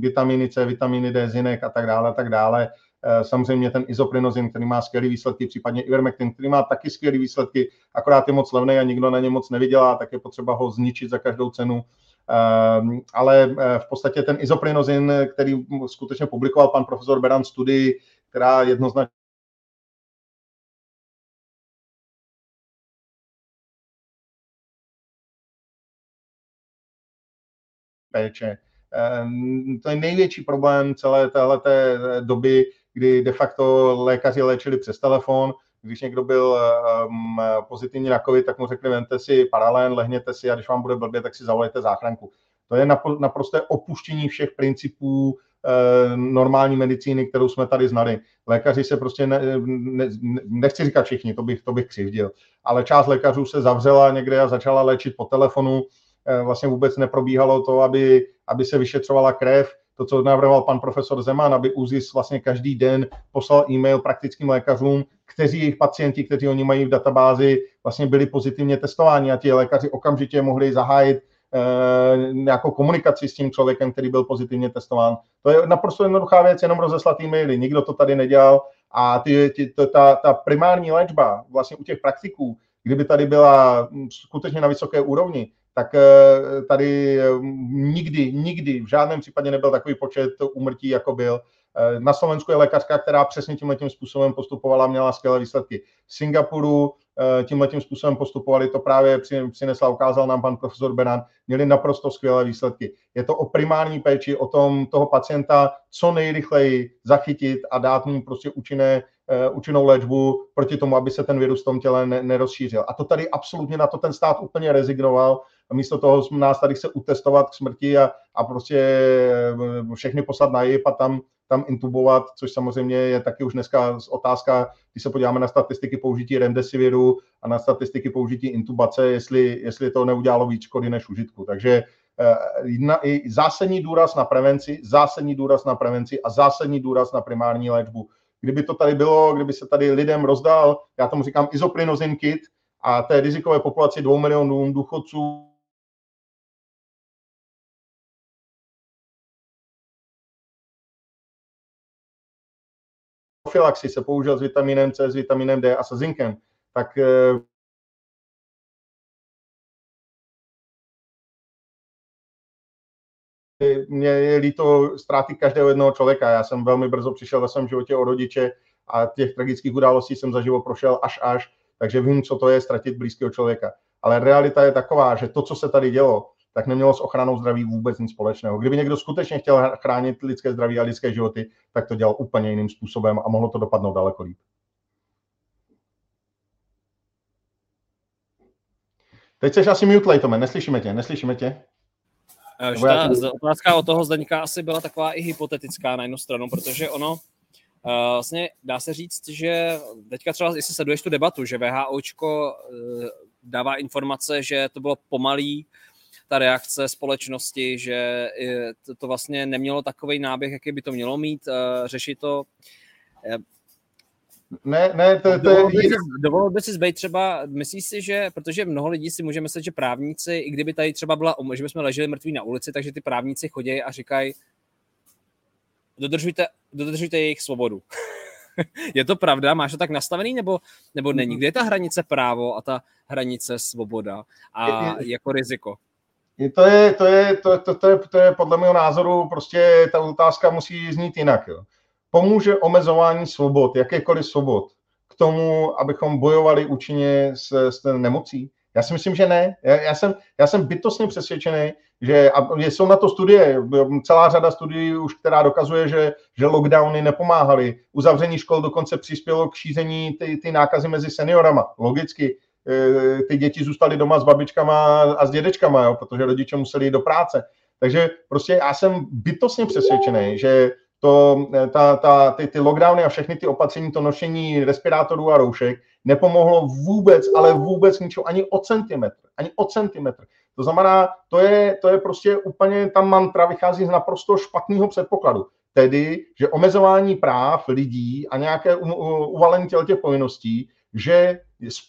vitaminy C, vitaminy D, zinek a tak dále, a tak dále. Eh, samozřejmě ten izoprinozin, který má skvělé výsledky, případně ivermectin, který má taky skvělé výsledky, akorát je moc levný a nikdo na ně moc nevydělá, tak je potřeba ho zničit za každou cenu. Ehm, ale eh, v podstatě ten izoprinozin, který skutečně publikoval pan profesor Beran studii, která jednoznačně péče, to je největší problém celé téhleté doby, kdy de facto lékaři léčili přes telefon, když někdo byl um, pozitivní na COVID, tak mu řekli, vemte si paralén, lehněte si a když vám bude blbě, tak si zavolejte záchranku. To je naprosté opuštění všech principů eh, normální medicíny, kterou jsme tady znali. Lékaři se prostě, ne, ne, nechci říkat všichni, to bych, to bych křivdil, ale část lékařů se zavřela někde a začala léčit po telefonu. Eh, vlastně vůbec neprobíhalo to, aby, aby se vyšetřovala krev, to, co navrhoval pan profesor Zeman, aby ÚZIS vlastně každý den poslal e-mail praktickým lékařům, kteří jejich pacienti, kteří oni mají v databázi, vlastně byli pozitivně testováni a ti lékaři okamžitě mohli zahájit eh, nějakou komunikaci s tím člověkem, který byl pozitivně testován. To je naprosto jednoduchá věc, jenom rozeslat e-maily. Nikdo to tady nedělal a ty, ty, to, ta, ta primární léčba vlastně u těch praktiků, kdyby tady byla skutečně na vysoké úrovni, tak eh, tady eh, nikdy, nikdy v žádném případě nebyl takový počet úmrtí, jako byl. Eh, na Slovensku je lékařka, která přesně tímhle tím způsobem postupovala, měla skvělé výsledky. V Singapuru tímhle tím způsobem postupovali, to právě přinesla, ukázal nám pan profesor Beran, měli naprosto skvělé výsledky. Je to o primární péči, o tom toho pacienta co nejrychleji zachytit a dát mu prostě účinné účinnou léčbu proti tomu, aby se ten virus v tom těle nerozšířil. A to tady absolutně na to ten stát úplně rezignoval a místo toho nás tady chce utestovat k smrti a, a prostě eh, všechny poslat na JIP a tam, tam intubovat, což samozřejmě je taky už dneska otázka, když se podíváme na statistiky použití remdesiviru a na statistiky použití intubace, jestli, jestli to neudělalo víc škody než užitku. Takže eh, jedna, i zásadní důraz na prevenci, zásadní důraz na prevenci a zásadní důraz na primární léčbu. Kdyby to tady bylo, kdyby se tady lidem rozdal, já tomu říkám izoprinozin kit, a té rizikové populaci dvou milionů důchodců profilaxi se použil s vitaminem C, s vitaminem D a se zinkem, tak eh, mě je líto ztráty každého jednoho člověka. Já jsem velmi brzo přišel ve svém životě o rodiče a těch tragických událostí jsem za život prošel až až, takže vím, co to je ztratit blízkého člověka. Ale realita je taková, že to, co se tady dělo, tak nemělo s ochranou zdraví vůbec nic společného. Kdyby někdo skutečně chtěl chránit lidské zdraví a lidské životy, tak to dělal úplně jiným způsobem a mohlo to dopadnout daleko líp. Teď jsi asi mute, Lejtome, neslyšíme tě, neslyšíme tě. Eh, ta otázka od toho Zdeňka asi byla taková i hypotetická na jednu stranu, protože ono, uh, vlastně dá se říct, že teďka třeba, jestli sleduješ tu debatu, že VHOčko uh, dává informace, že to bylo pomalý, ta reakce společnosti, že to, vlastně nemělo takový náběh, jaký by to mělo mít, eh, řešit to. Eh, ne, ne, to, to je... Dovolil by si zbejt třeba, myslíš si, že, protože mnoho lidí si může myslet, že právníci, i kdyby tady třeba byla, že bychom leželi mrtví na ulici, takže ty právníci chodí a říkají, dodržujte, dodržujte jejich svobodu. (laughs) je to pravda? Máš to tak nastavený, nebo, nebo není? Kde je ta hranice právo a ta hranice svoboda a jako riziko? To je, to je, to, to, to, je, to je podle mého názoru prostě ta otázka musí znít jinak. Jo. Pomůže omezování svobod, jakékoliv svobod, k tomu, abychom bojovali účinně s, s nemocí? Já si myslím, že ne. Já, já, jsem, já jsem bytostně přesvědčený, že a jsou na to studie, celá řada studií už, která dokazuje, že, že lockdowny nepomáhaly. Uzavření škol dokonce přispělo k šíření ty, ty nákazy mezi seniorama. Logicky, ty děti zůstaly doma s babičkama a s dědečkama, jo, protože rodiče museli jít do práce. Takže prostě já jsem bytostně přesvědčený, že to, eh, ta, ta, ty, ty lockdowny a všechny ty opatření, to nošení respirátorů a roušek nepomohlo vůbec, ale vůbec ničeho, ani o centimetr, ani o centimetr. To znamená, to je, to je prostě úplně, ta mantra vychází z naprosto špatného předpokladu. Tedy, že omezování práv lidí a nějaké uvalení těch povinností, že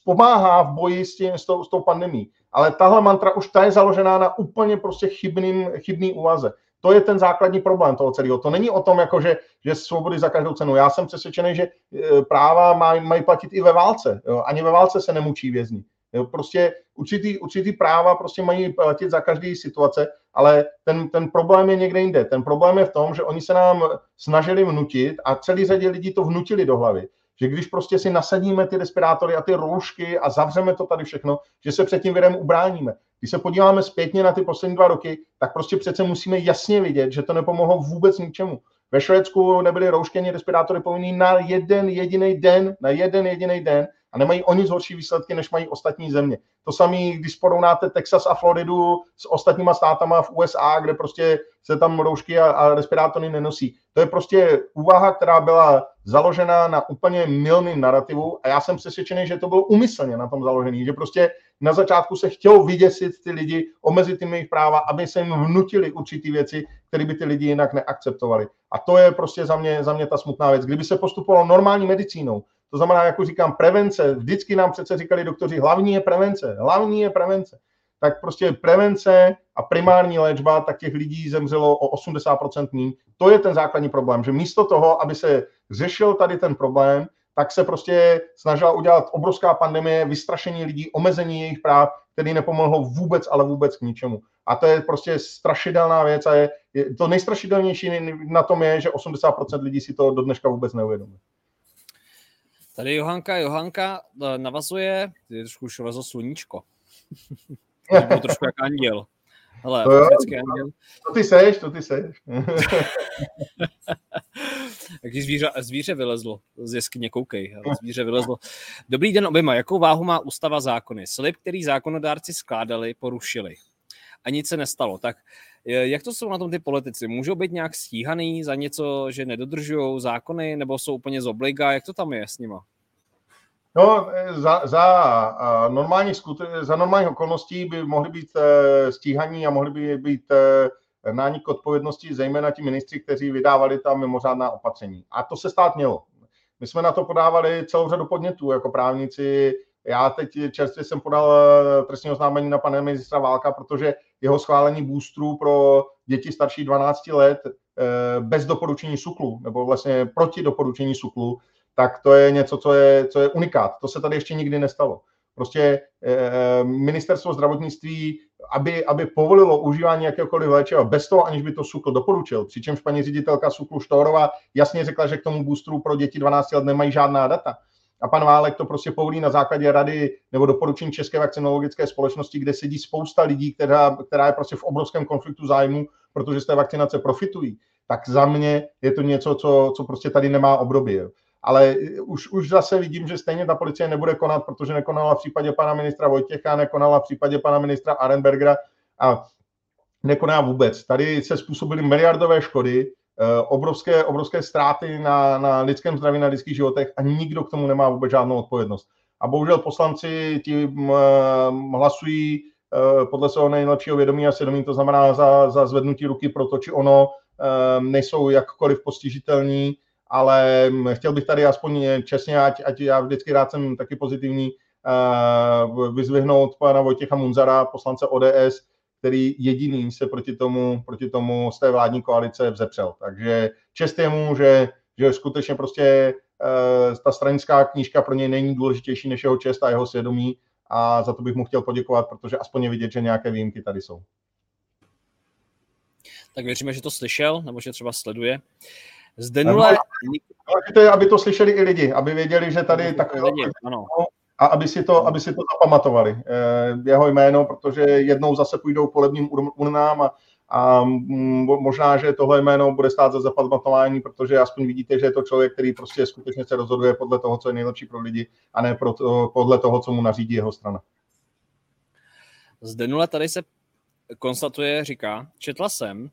pomáhá v boji s, tím, s, tou, s tou pandemí. Ale tahle mantra už ta je založená na úplně prostě chybným, chybný úvaze. To je ten základní problém toho celého. To není o tom, jako že, že svobody za každou cenu. Já jsem přesvědčený, že e, práva mají, mají platit i ve válce. Jo? Ani ve válce se nemučí vězni. Jo? Prostě určitý, určitý práva prostě mají platit za každý situace, ale ten, ten problém je někde jinde. Ten problém je v tom, že oni se nám snažili vnutit a celý řadě lidí to vnutili do hlavy, že když prostě si nasadíme ty respirátory a ty roušky a zavřeme to tady všechno, že se před tím virem ubráníme. Když se podíváme zpětně na ty poslední dva roky, tak prostě přece musíme jasně vidět, že to nepomohlo vůbec ničemu. Ve Švédsku nebyly roušky respirátory povinný na jeden jediný den, na jeden jediný den a nemají o nic horší výsledky, než mají ostatní země. To samé, když porovnáte Texas a Floridu s ostatníma státama v USA, kde prostě se tam roušky a, a respirátory nenosí. To je prostě úvaha, která byla založena na úplně milným narrativu a já jsem přesvědčený, že to bylo umyslně na tom založený, že prostě na začátku se chtělo vyděsit ty lidi, omezit jim jejich práva, aby se jim vnutili určitý věci, které by ty lidi jinak neakceptovali. A to je prostě za mě, za mě ta smutná věc. Kdyby se postupovalo normální medicínou, to znamená, jako říkám, prevence, vždycky nám přece říkali doktoři, hlavní je prevence, hlavní je prevence. Tak prostě prevence a primární léčba, tak těch lidí zemřelo o 80% méně. To je ten základní problém, že místo toho, aby se řešil tady ten problém, tak se prostě snažila udělat obrovská pandemie, vystrašení lidí, omezení jejich práv, který nepomohlo vůbec, ale vůbec k ničemu. A to je prostě strašidelná věc a je, je to nejstrašidelnější na tom je, že 80% lidí si to do dneška vůbec neuvědomuje. Tady Johanka, Johanka e, navazuje, je trošku už vezlo sluníčko. (laughs) Byl trošku jak anděl. Hele, to anděl. To ty seš, to ty seš. (laughs) Jaký zvíře, zvíře vylezlo z jeskyně, koukej, zvíře vylezlo. Dobrý den oběma, jakou váhu má ústava zákony? Slib, který zákonodárci skládali, porušili. A nic se nestalo. Tak jak to jsou na tom ty politici? Můžou být nějak stíhaný za něco, že nedodržují zákony, nebo jsou úplně z obliga? Jak to tam je s nima? No, za, za, normální za normálních okolností by mohli být stíhaní a mohli by být nánik odpovědnosti, zejména ti ministři, kteří vydávali tam mimořádná opatření. A to se stát mělo. My jsme na to podávali celou řadu podnětů jako právníci. Já teď čerstvě jsem podal e, trestní oznámení na pana ministra Válka, protože jeho schválení boostrů pro děti starší 12 let bez doporučení SUKLu, nebo vlastně proti doporučení SUKLu, tak to je něco, co je, co je unikát. To se tady ještě nikdy nestalo. Prostě e, ministerstvo zdravotnictví, aby, aby povolilo užívání jakéhokoliv léčiva bez toho, aniž by to SUKL doporučil, přičemž paní ředitelka SUKLu Štórová jasně řekla, že k tomu boostru pro děti 12 let nemají žádná data. A pan Válek to prostě povolí na základě rady nebo doporučení České vakcinologické společnosti, kde sedí spousta lidí, která, která je prostě v obrovském konfliktu zájmu, protože z té vakcinace profitují. Tak za mě je to něco, co, co prostě tady nemá období ale už, už zase vidím, že stejně ta policie nebude konat, protože nekonala v případě pana ministra Vojtěcha, nekonala v případě pana ministra Arenbergera a nekoná vůbec. Tady se způsobily miliardové škody, obrovské, obrovské ztráty na, na lidském zdraví, na lidských životech a nikdo k tomu nemá vůbec žádnou odpovědnost. A bohužel poslanci ti mm, eh, hlasují eh, podle svého nejlepšího vědomí a svědomí, to znamená za, za zvednutí ruky pro to, či ono, nejsou jakkoliv postižitelní ale chtěl bych tady aspoň čestně, ať, ať já vždycky rád jsem taky pozitivní, vyzvihnout pana Vojtěcha Munzara, poslance ODS, který jediný se proti tomu, proti tomu z té vládní koalice vzepřel. Takže čest je mu, že, že skutečně prostě uh, ta stranická knížka pro něj není důležitější než jeho čest a jeho svědomí a za to bych mu chtěl poděkovat, protože aspoň je vidět, že nějaké výjimky tady jsou. Tak věříme, že to slyšel, nebo že třeba sleduje. Zde nule... To je, aby to slyšeli i lidi, aby věděli, že tady tak lidi, ano. A aby si to, aby si to zapamatovali, eh, jeho jméno, protože jednou zase půjdou k volebním urnám a, a možná, že tohle jméno bude stát za zapamatování, protože aspoň vidíte, že je to člověk, který prostě skutečně se rozhoduje podle toho, co je nejlepší pro lidi a ne pro to, podle toho, co mu nařídí jeho strana. Zde nule tady se konstatuje, říká, četla jsem,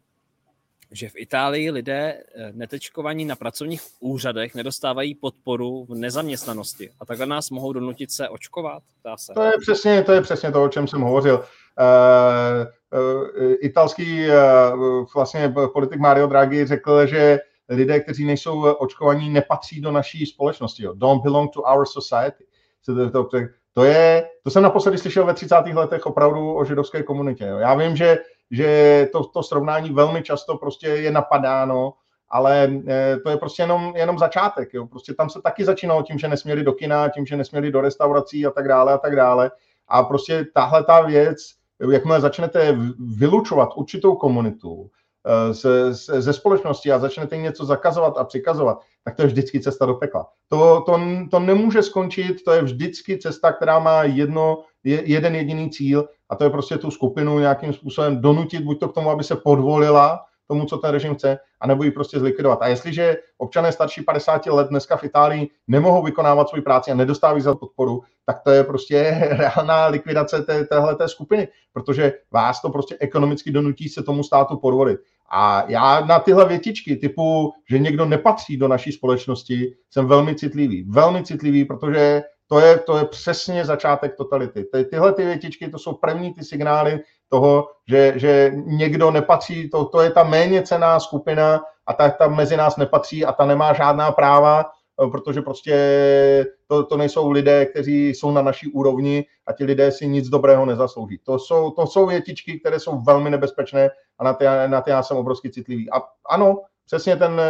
že v Itálii lidé eh, netečkovaní na pracovních úřadech nedostávají podporu v nezaměstnanosti a takhle nás mohou donutit se očkovat? se. To je přesně to, je přesně to o čem jsem hovořil. Uh, uh, italský vlastně politik Mario Draghi řekl, že lidé, kteří nejsou očkovaní, nepatří do naší společnosti. Jo. Don't belong to our society. To, to, to, je, to jsem naposledy slyšel ve 30. letech opravdu o židovské komunitě. Jo. Já vím, že že to, to srovnání velmi často prostě je napadáno, ale eh, to je prostě jenom, jenom začátek. Jo. Prostě tam se taky začínalo tím, že nesměli do kina, tím, že nesměli do restaurací a tak dále a tak dále. A prostě tahle ta věc, jakmile začnete vylučovat určitou komunitu, ze, ze společnosti a začnete něco zakazovat a přikazovat, tak to je vždycky cesta do pekla. To, to, to nemůže skončit, to je vždycky cesta, která má jedno, jeden jediný cíl a to je prostě tu skupinu nějakým způsobem donutit, buď to k tomu, aby se podvolila tomu, co ten režim chce, anebo ji prostě zlikvidovat. A jestliže občané starší 50 let dneska v Itálii nemohou vykonávat svoji práci a nedostávají za podporu, tak to je prostě (laughs) reálná likvidace té, téhle té skupiny, protože vás to prostě ekonomicky donutí se tomu státu podvolit. A já na tyhle větičky typu, že někdo nepatří do naší společnosti, jsem velmi citlivý. Velmi citlivý, protože to je, to je přesně začátek totality. Ty, tyhle ty větičky, to jsou první ty signály toho, že, že někdo nepatří, to, to je ta méně cená skupina a ta, ta mezi nás nepatří a ta nemá žádná práva, protože prostě to, to nejsou lidé, kteří jsou na naší úrovni a ti lidé si nic dobrého nezaslouží. To jsou, to jsou větičky, které jsou velmi nebezpečné a na ty, na ty já jsem obrovsky citlivý. A ano, přesně ten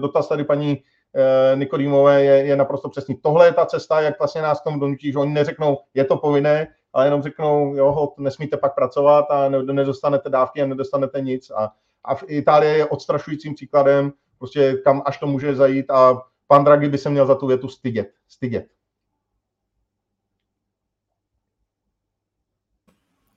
dotaz tady paní Eh, Nikodýmové je, je naprosto přesný. Tohle je ta cesta, jak vlastně nás k tomu donutí, že oni neřeknou, je to povinné, ale jenom řeknou, jo, nesmíte pak pracovat a nedostanete dávky a nedostanete nic. A, a v Itálie je odstrašujícím příkladem, prostě kam až to může zajít a pan Draghi by se měl za tu větu stydět. stydět.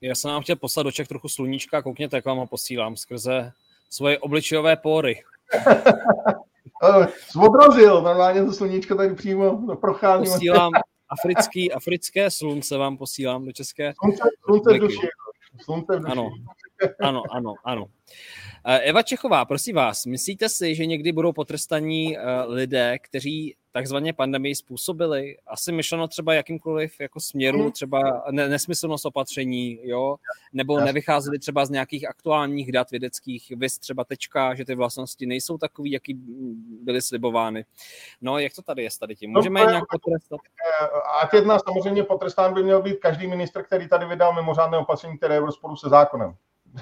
Já jsem vám chtěl poslat do Čech trochu sluníčka, koukněte, jak vám ho posílám skrze svoje obličejové pory. (laughs) Zodrazil, normálně to sluníčko tady přímo prochází. Posílám africký, africké slunce vám posílám do České. Slunce, slunce v duši. Slunce v duši. Ano, ano, ano, ano. Eh, Eva Čechová, prosím vás, myslíte si, že někdy budou potrestaní eh, lidé, kteří takzvaně pandemii způsobili? Asi myšleno třeba jakýmkoliv jako směru, mhm. třeba nesmyslnost opatření, jo? nebo nevycházeli třeba z nějakých aktuálních dat vědeckých, vys třeba tečka, že ty vlastnosti nejsou takový, jaký byly slibovány. No, jak to tady je s tady tím? Můžeme no, je nějak potrestat? A jedna samozřejmě potrestán by měl být každý ministr, který tady vydal mimořádné opatření, které je v rozporu se zákonem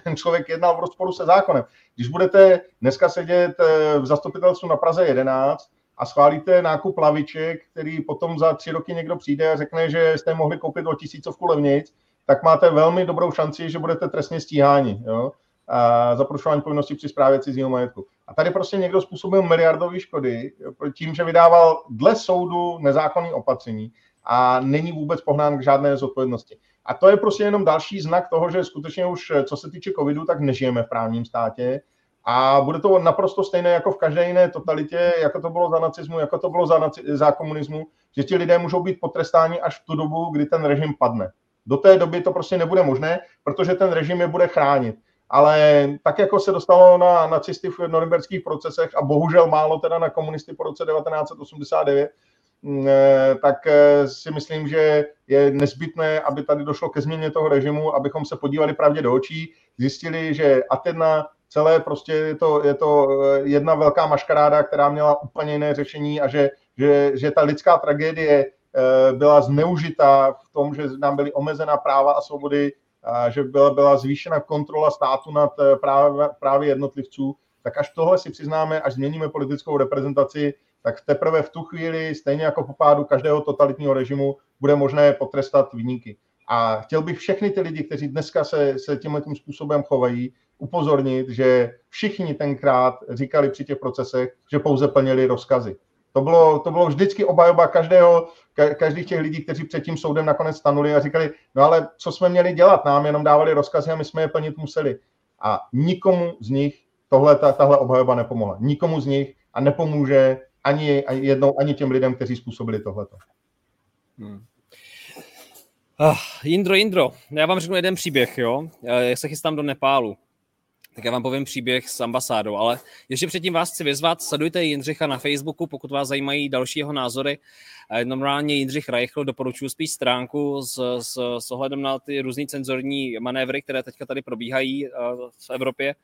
ten člověk jednal v rozporu se zákonem. Když budete dneska sedět eh, v zastupitelstvu na Praze 11 a schválíte nákup laviček, který potom za tři roky někdo přijde a řekne, že jste mohli koupit o tisícovku levnic, tak máte velmi dobrou šanci, že budete trestně stíháni. Jo? A za porušování povinností při správě cizího majetku. A tady prostě někdo způsobil miliardové škody tím, že vydával dle soudu nezákonné opatření a není vůbec pohnán k žádné zodpovědnosti. A to je prostě jenom další znak toho, že skutečně už, co se týče covidu, tak nežijeme v právním státě. A bude to naprosto stejné jako v každé jiné totalitě, jako to bylo za nacismu, jako to bylo za, naci- za komunismu, že ti lidé můžou být potrestáni až v tu dobu, kdy ten režim padne. Do té doby to prostě nebude možné, protože ten režim je bude chránit. Ale tak, jako se dostalo na nacisty v norimberských procesech a bohužel málo teda na komunisty po roce 1989, Mm, eh, tak eh, si myslím, že je nezbytné, aby tady došlo ke změně toho režimu, abychom se podívali pravdě do očí, zjistili, že Atena celé prostě je to, je to eh, jedna velká maškaráda, která měla úplně jiné řešení a že, že, že ta lidská tragédie byla zneužita v tom, že nám byly omezená práva a svobody, a že byla, byla zvýšena kontrola státu nad právě, právě jednotlivců, tak až tohle si přiznáme, až změníme politickou reprezentaci, tak teprve v tu chvíli, stejně jako po pádu každého totalitního režimu, bude možné potrestat výniky. A chtěl bych všechny ty lidi, kteří dneska se, se tímhle tím způsobem chovají, upozornit, že všichni tenkrát říkali při těch procesech, že pouze plnili rozkazy. To bylo, to bylo vždycky obajoba každého, každých těch lidí, kteří před tím soudem nakonec stanuli a říkali, no ale co jsme měli dělat, nám jenom dávali rozkazy a my jsme je plnit museli. A nikomu z nich tohle, tahle obhajoba nepomohla. Nikomu z nich a nepomůže ani, ani jednou, ani těm lidem, kteří způsobili tohleto. Hmm. Uh, Jindro, Jindro, já vám řeknu jeden příběh, jo. Já se chystám do Nepálu, tak já vám povím příběh s ambasádou, ale ještě předtím vás chci vyzvat, sledujte Jindřicha na Facebooku, pokud vás zajímají další jeho názory. Normálně Jindřich Reichl doporučuji spíš stránku s, s, s ohledem na ty různé cenzorní manévry, které teďka tady probíhají eh, v Evropě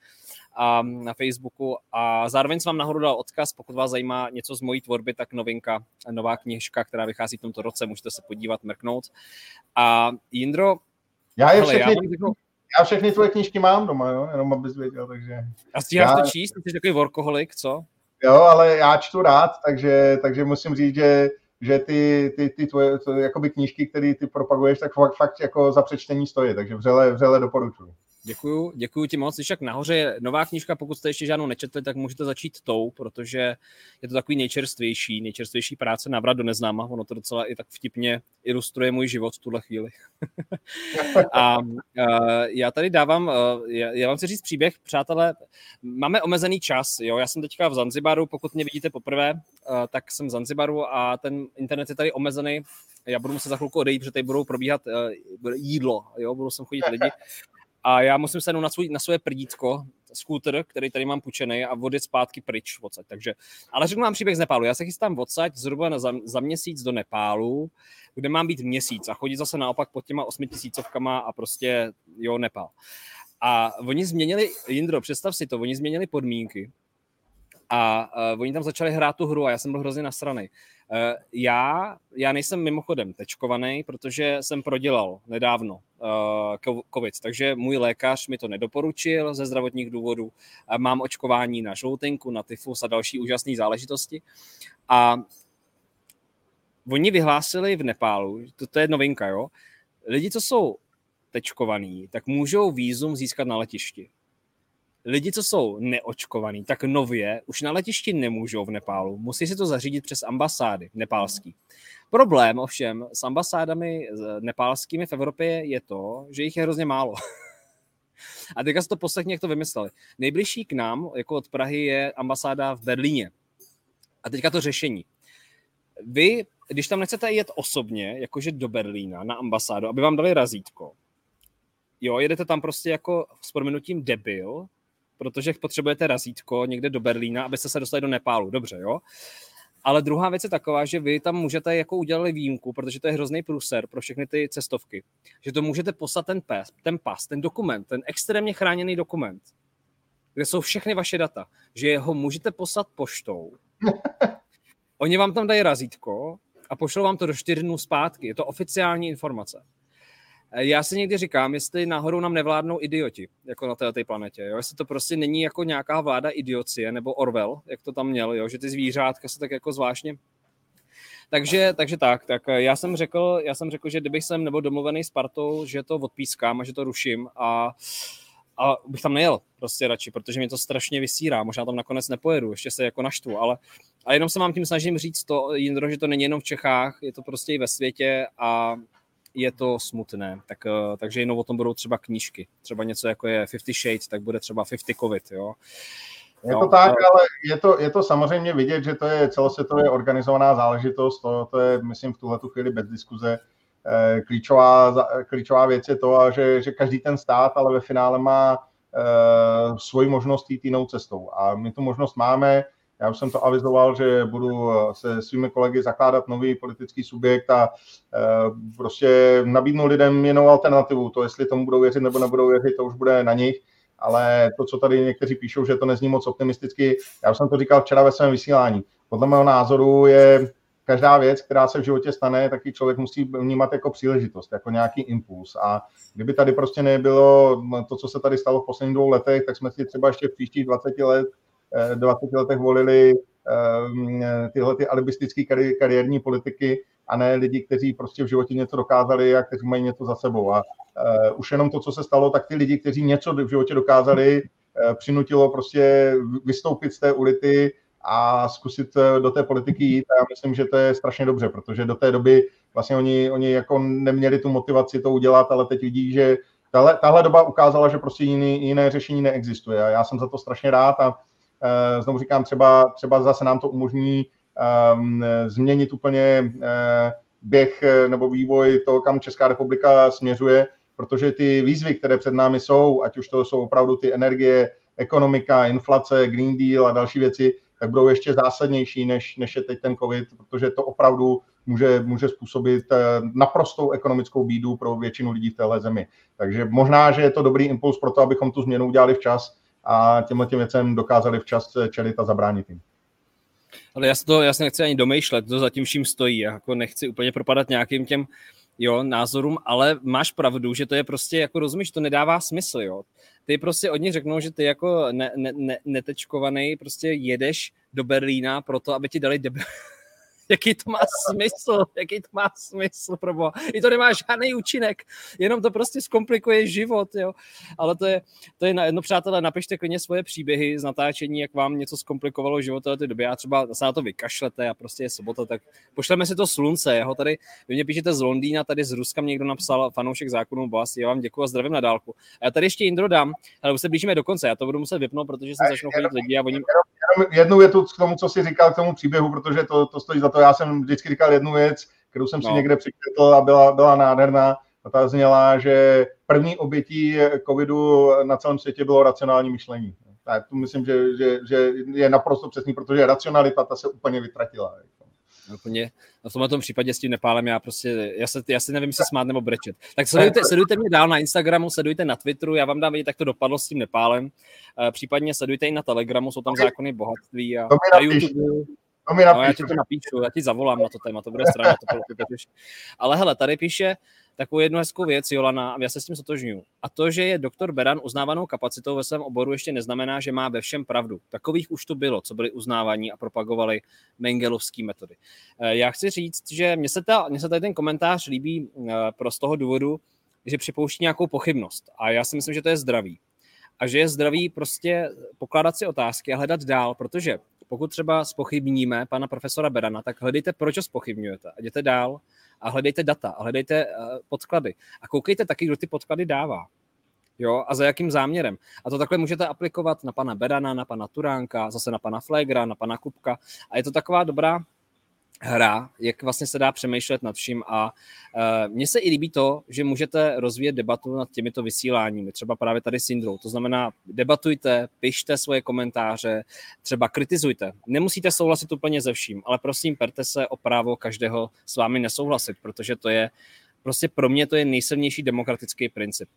a na Facebooku a zároveň jsem vám nahoru dal odkaz, pokud vás zajímá něco z mojí tvorby, tak novinka, nová knižka, která vychází v tomto roce, můžete se podívat, mrknout. A Jindro, já je všechny, já, já všechny tvoje knížky mám doma, jo? jenom abys věděl, takže... A stíháš já... to číst? Jsi takový workoholik, co? Jo, ale já čtu rád, takže, takže musím říct, že že ty, ty, ty tvoje to, jakoby knížky, které ty propaguješ, tak fakt, fakt jako za přečtení stojí, takže vřele, vřele doporučuji. Děkuju, děkuju ti moc. Tak nahoře je nová knížka, pokud jste ještě žádnou nečetli, tak můžete začít tou, protože je to takový nejčerstvější, nejčerstvější práce Návrat do neznáma. Ono to docela i tak vtipně ilustruje můj život v tuhle chvíli. (laughs) a uh, já tady dávám, já, já vám chci říct příběh, přátelé, máme omezený čas, jo, já jsem teďka v Zanzibaru, pokud mě vidíte poprvé, tak jsem v Zanzibaru a ten internet je tady omezený, já budu muset za chvilku odejít, protože tady budou probíhat jídlo, jo, budou sem chodit lidi a já musím se na, svůj, na své prdítko, skúter, který tady mám půjčený a vodit zpátky pryč odsaď. Takže, ale řeknu vám příběh z Nepálu. Já se chystám odsaď zhruba na, za, za, měsíc do Nepálu, kde mám být měsíc a chodit zase naopak pod těma osmi tisícovkama a prostě jo, Nepál. A oni změnili, Jindro, představ si to, oni změnili podmínky a uh, oni tam začali hrát tu hru a já jsem byl hrozně nasraný. Uh, já, já nejsem mimochodem tečkovaný, protože jsem prodělal nedávno COVID, takže můj lékař mi to nedoporučil ze zdravotních důvodů. Mám očkování na žloutenku, na tyfus a další úžasné záležitosti. A oni vyhlásili v Nepálu, to, to je novinka, jo, lidi, co jsou tečkovaný, tak můžou výzum získat na letišti lidi, co jsou neočkovaní, tak nově už na letišti nemůžou v Nepálu. Musí si to zařídit přes ambasády nepálský. Problém ovšem s ambasádami nepálskými v Evropě je to, že jich je hrozně málo. (laughs) A teďka se to poslechně, jak to vymysleli. Nejbližší k nám, jako od Prahy, je ambasáda v Berlíně. A teďka to řešení. Vy, když tam nechcete jet osobně, jakože do Berlína na ambasádu, aby vám dali razítko, jo, jedete tam prostě jako s proměnutím debil, protože potřebujete razítko někde do Berlína, abyste se dostali do Nepálu. Dobře, jo? Ale druhá věc je taková, že vy tam můžete jako udělali výjimku, protože to je hrozný průser pro všechny ty cestovky, že to můžete poslat ten pas, ten pas, ten dokument, ten extrémně chráněný dokument, kde jsou všechny vaše data, že ho můžete poslat poštou. (laughs) Oni vám tam dají razítko a pošlou vám to do čtyř dnů zpátky. Je to oficiální informace. Já si někdy říkám, jestli náhodou nám nevládnou idioti, jako na této planetě. Jo? Jestli to prostě není jako nějaká vláda idiocie, nebo Orwell, jak to tam měl, jo? že ty zvířátka se tak jako zvláštně takže, takže tak, tak já jsem řekl, já jsem řekl, že kdybych jsem nebyl domluvený s partou, že to odpískám a že to ruším a, a bych tam nejel prostě radši, protože mě to strašně vysírá, možná tam nakonec nepojedu, ještě se jako naštvu, ale a jenom se vám tím snažím říct to, Jindro, že to není jenom v Čechách, je to prostě i ve světě a je to smutné. Tak, eh, takže jenom o tom budou třeba knížky. Třeba něco jako je Fifty Shades, tak bude třeba Fifty Covid, jo. Je to no, tak, ale je to, je to samozřejmě vidět, že to je celosvětově organizovaná záležitost, to, to je, myslím, v tuhle chvíli bez diskuze. Eh, klíčová, klíčová věc je to, že, že každý ten stát ale ve finále má svoji možnost jít jinou cestou. A my tu možnost máme, já už jsem to avizoval, že budu eh, se svými kolegy zakládat nový politický subjekt a eh, prostě nabídnu lidem jinou alternativu. To, jestli tomu budou věřit nebo nebudou věřit, to už bude na nich. Ale to, co tady někteří píšou, že to nezní moc optimisticky, já už jsem to říkal včera ve svém vysílání. Podle mého názoru je každá věc, která se v životě stane, taky člověk musí vnímat jako příležitost, jako nějaký impuls. A kdyby tady prostě nebylo to, co se tady stalo v posledních dvou letech, tak jsme si třeba ještě v příštích 20 let 20 letech volili ehm, tyhle ty alibistické kari- kariérní politiky a ne lidi, kteří prostě v životě něco dokázali a kteří mají něco za sebou. A uh, už jenom to, co se stalo, tak ty lidi, kteří něco v životě dokázali, uh, přinutilo prostě vystoupit z té ulity a zkusit eh, do té politiky jít. A já myslím, že to je strašně dobře, protože do té doby vlastně oni, oni jako neměli tu motivaci to udělat, ale teď vidí, že tahle, tahle doba ukázala, že prostě jiný, jiné řešení neexistuje. A já jsem za to strašně rád a Eh, znovu říkám, třeba, třeba zase nám to umožní um, změnit úplně uh, běh eh, nebo vývoj toho, kam Česká republika směřuje, protože ty výzvy, které před námi jsou, ať už to jsou opravdu ty energie, ekonomika, inflace, Green Deal a další věci, tak budou ještě zásadnější, než, než je teď ten COVID, protože to opravdu může, může způsobit naprostou ekonomickou bídu pro většinu lidí v téhle zemi. Takže možná, že je to dobrý impuls pro to, abychom tu změnu udělali včas, a těmhle těm věcem dokázali včas čelit a zabránit jim. Ale já se to se nechci ani domýšlet, to zatím vším stojí. Já jako nechci úplně propadat nějakým těm jo, názorům, ale máš pravdu, že to je prostě, jako rozumíš, to nedává smysl, jo. Ty prostě od nich řeknou, že ty jako ne, ne, ne, netečkovaný prostě jedeš do Berlína proto, aby ti dali debil, jaký to má smysl, jaký to má smysl, probo. I to nemá žádný účinek, jenom to prostě zkomplikuje život, jo. Ale to je, to je na jedno, přátelé, napište klidně svoje příběhy z natáčení, jak vám něco zkomplikovalo život té době a třeba se na to vykašlete a prostě je sobota, tak pošleme si to slunce, jeho tady, vy mě píšete z Londýna, tady z Ruska mě někdo napsal fanoušek zákonů Boas, já vám děkuji a zdravím na dálku. A já tady ještě Indro dám, ale už se blížíme do konce, já to budu muset vypnout, protože se začnou chodit lidi a oni... Jednu větu k tomu, co jsi říkal, k tomu příběhu, protože to, to stojí za to. Já jsem vždycky říkal jednu věc, kterou jsem si no. někde přečetl a byla, byla nádherná. A ta zněla, že první obětí covidu na celém světě bylo racionální myšlení. Tak to myslím, že, že, že je naprosto přesný, protože racionalita ta se úplně vytratila. Úplně na tomhle tom případě s tím Nepálem já prostě, já, se, já si nevím, jestli smát nebo brečet. Tak sledujte, sledujte mě dál na Instagramu, sledujte na Twitteru, já vám dám vědět, jak to dopadlo s tím Nepálem. Uh, případně sledujte i na Telegramu, jsou tam zákony bohatství a na YouTube. No, já ti to napíšu, já ti zavolám na to téma, to bude strana. To Ale hele, tady píše takovou jednu hezkou věc, Jolana, a já se s tím sotožňuju. A to, že je doktor Beran uznávanou kapacitou ve svém oboru, ještě neznamená, že má ve všem pravdu. Takových už to bylo, co byli uznávaní a propagovali Mengelovské metody. Eh, já chci říct, že mně se, ta, mně se tady ten komentář líbí eh, pro z toho důvodu, že připouští nějakou pochybnost. A já si myslím, že to je zdravý. A že je zdravý prostě pokládat si otázky a hledat dál, protože pokud třeba spochybníme pana profesora Berana, tak hledejte, proč ho spochybňujete a jděte dál a hledejte data a hledejte uh, podklady. A koukejte taky, kdo ty podklady dává. Jo, a za jakým záměrem. A to takhle můžete aplikovat na pana Berana, na pana Turánka, zase na pana Flegra, na pana Kupka. A je to taková dobrá hra, jak vlastně se dá přemýšlet nad vším a uh, mně se i líbí to, že můžete rozvíjet debatu nad těmito vysíláními, třeba právě tady s Indrou. To znamená, debatujte, pište svoje komentáře, třeba kritizujte. Nemusíte souhlasit úplně ze vším, ale prosím, perte se o právo každého s vámi nesouhlasit, protože to je prostě pro mě to je nejsilnější demokratický princip.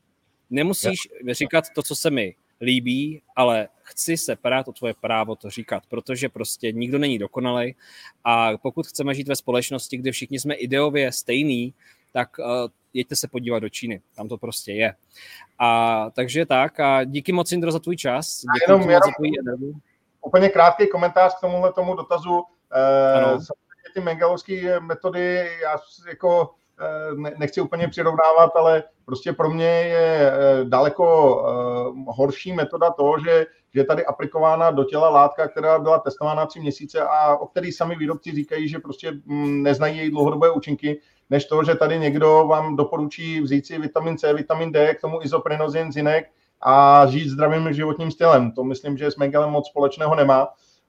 Nemusíš říkat to, co se mi líbí, ale chci se prát o tvoje právo to říkat, protože prostě nikdo není dokonalý a pokud chceme žít ve společnosti, kde všichni jsme ideově stejný, tak uh, jeďte se podívat do Číny, tam to prostě je. A takže tak a díky moc, Indro, za tvůj čas. Děkuji jenom, jenom za tvůj. Úplně krátký komentář k tomuhle tomu dotazu. Uh, ty mengelovské metody, já jako nechci úplně přirovnávat, ale prostě pro mě je eh, daleko eh, horší metoda toho, že, je tady aplikována do těla látka, která byla testována tři měsíce a o který sami výrobci říkají, že prostě mm, neznají její dlouhodobé účinky, než to, že tady někdo vám doporučí vzít si vitamin C, vitamin D, k tomu izoprenozin, zinek a žít zdravým životním stylem. To myslím, že s Mengelem moc společného nemá.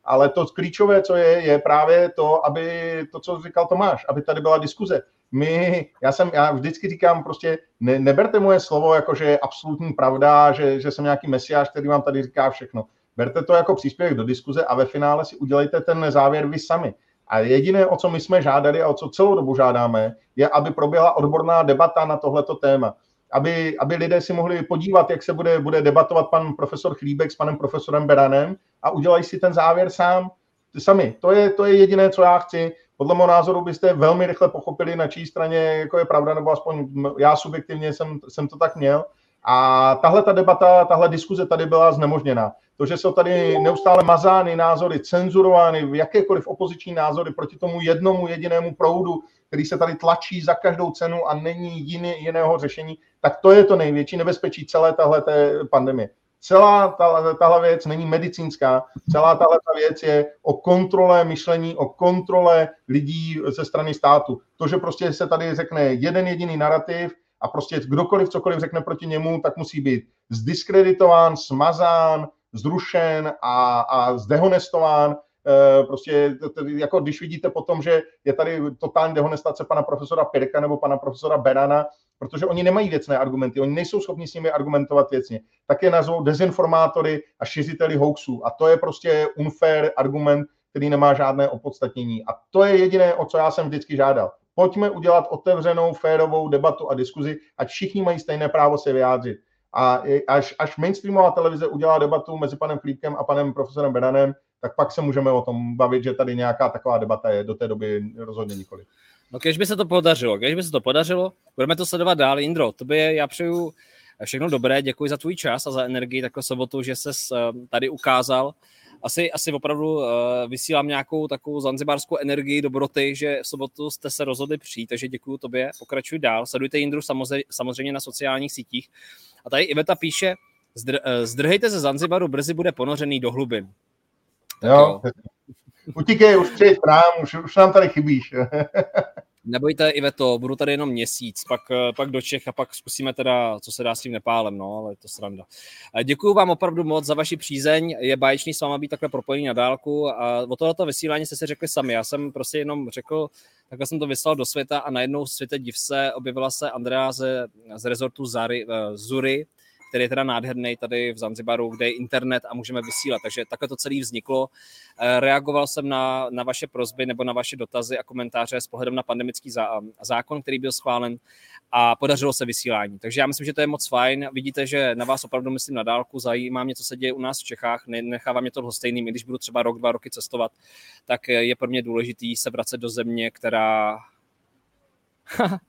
Ale to klíčové, co je, je právě to, aby to, co říkal Tomáš, aby tady byla diskuze my, já jsem, já vždycky říkám prostě, ne, neberte moje slovo jako, že je absolutní pravda, že, že jsem nějaký mesiáš, který vám tady říká všechno. Berte to jako příspěvek do diskuze a ve finále si udělejte ten závěr vy sami. A jediné, o co my jsme žádali a o co celou dobu žádáme, je, aby proběhla odborná debata na tohleto téma. Aby, aby lidé si mohli podívat, jak se bude, bude debatovat pan profesor Chlíbek s panem profesorem Beranem a udělají si ten závěr sám, sami. To je, to je jediné, co já chci podle mého názoru byste velmi rychle pochopili, na čí straně jako je pravda, nebo aspoň já subjektivně jsem, jsem to tak měl. A tahle ta debata, tahle diskuze tady byla znemožněna. To, že jsou tady neustále mazány názory, cenzurovány, jakékoliv opoziční názory proti tomu jednomu jedinému proudu, který se tady tlačí za každou cenu a není jiný, jiného řešení, tak to je to největší nebezpečí celé tahle pandemie. Celá tahle věc není medicínská, celá tahle věc je o kontrole myšlení, o kontrole lidí ze strany státu. To, že prostě se tady řekne jeden jediný narrativ a prostě kdokoliv cokoliv řekne proti němu, tak musí být zdiskreditován, smazán, zrušen a, a zdehonestován. E, prostě jako když vidíte potom, že je tady totální dehonestace pana profesora Pirka nebo pana profesora Berana, protože oni nemají věcné argumenty, oni nejsou schopni s nimi argumentovat věcně, tak je nazvou dezinformátory a šiřiteli hoaxů. A to je prostě unfair argument, který nemá žádné opodstatnění. A to je jediné, o co já jsem vždycky žádal. Pojďme udělat otevřenou, férovou debatu a diskuzi, ať všichni mají stejné právo se vyjádřit. A až, až mainstreamová televize udělá debatu mezi panem Klípkem a panem profesorem Benanem, tak pak se můžeme o tom bavit, že tady nějaká taková debata je. Do té doby rozhodně nikoli. No když by se to podařilo, když by se to podařilo, budeme to sledovat dál. Indro, tobě já přeju všechno dobré, děkuji za tvůj čas a za energii takhle sobotu, že ses eh, tady ukázal asi, asi opravdu uh, vysílám nějakou takovou zanzibarskou energii dobroty, že v sobotu jste se rozhodli přijít, takže děkuji tobě, pokračuj dál. Sledujte Jindru samozřejmě, samozřejmě na sociálních sítích. A tady Iveta píše, zdr, uh, zdrhejte ze Zanzibaru, brzy bude ponořený do hlubin. jo. jo. Utíkej, už přejď k nám, už, už nám tady chybíš. (laughs) Nebojte, Iveto, budu tady jenom měsíc, pak, eh, pak do Čech a pak zkusíme teda, co se dá s tím Nepálem, no, ale je to sranda. Děkuji vám opravdu moc za vaši přízeň, je báječný s váma být takhle propojený na dálku a o tohoto vysílání jste si řekli sami, já jsem prostě jenom řekl, takhle jsem to vyslal do světa a najednou v světě div se objevila se Andrea ze, z rezortu Zary, uh, Zury, který je teda nádherný tady v Zanzibaru, kde je internet a můžeme vysílat. Takže takhle to celé vzniklo. Eh, reagoval jsem na, na vaše prozby nebo na vaše dotazy a komentáře s pohledem na pandemický zákon, který byl schválen a podařilo se vysílání. Takže já myslím, že to je moc fajn. Vidíte, že na vás opravdu myslím na dálku, zajímá mě, co se děje u nás v Čechách, nechává mě to lhostejným, i když budu třeba rok, dva roky cestovat, tak je pro mě důležitý se vracet do země, která... (laughs)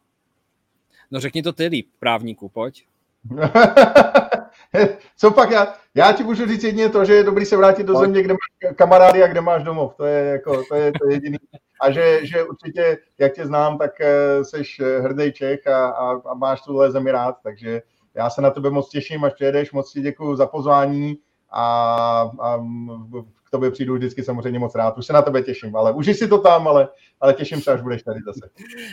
no řekni to ty líp, právníku, pojď. (laughs) Co pak já, já ti můžu říct jedině to, že je dobrý se vrátit do země, kde máš kamarády a kde máš domov. To je, jako, to je to jediný. A že, že určitě, jak tě znám, tak jsi eh, hrdý Čech a, a, a máš tuhle zemi rád. Takže já se na tebe moc těším, až přijedeš. Moc ti děkuji za pozvání a, a k tobě přijdu vždycky samozřejmě moc rád. Už se na tebe těším, ale už si to tam, ale, ale těším se, až budeš tady zase.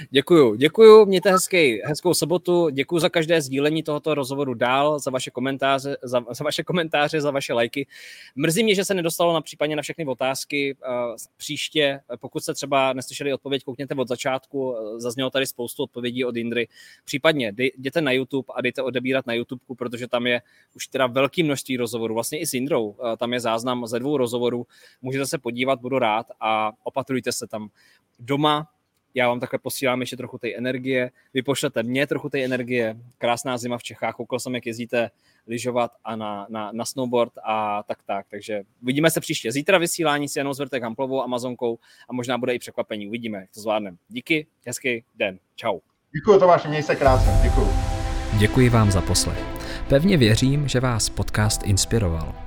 Děkuju, děkuju, mějte hezký, hezkou sobotu, děkuji za každé sdílení tohoto rozhovoru dál, za vaše komentáře, za, za vaše komentáře, za vaše lajky. Mrzí mě, že se nedostalo na případně na všechny otázky. Příště, pokud se třeba neslyšeli odpověď, koukněte od začátku, zaznělo tady spoustu odpovědí od Indry. Případně jděte na YouTube a dejte odebírat na YouTube, protože tam je už teda velké množství rozhovorů, vlastně i s Indrou. Tam je záznam ze dvou rozhovorů rozhovoru. Můžete se podívat, budu rád a opatrujte se tam doma. Já vám takhle posílám ještě trochu té energie. Vy pošlete mě trochu té energie. Krásná zima v Čechách. Koukal jsem, jak jezdíte lyžovat a na, na, na snowboard a tak tak. Takže vidíme se příště. Zítra vysílání s Janou Zvrtek Hamplovou, Amazonkou a možná bude i překvapení. Uvidíme, jak to zvládneme. Díky, hezký den. Čau. Děkuji Tomáš, měj se krásně. Děkuji. Děkuji vám za poslech. Pevně věřím, že vás podcast inspiroval.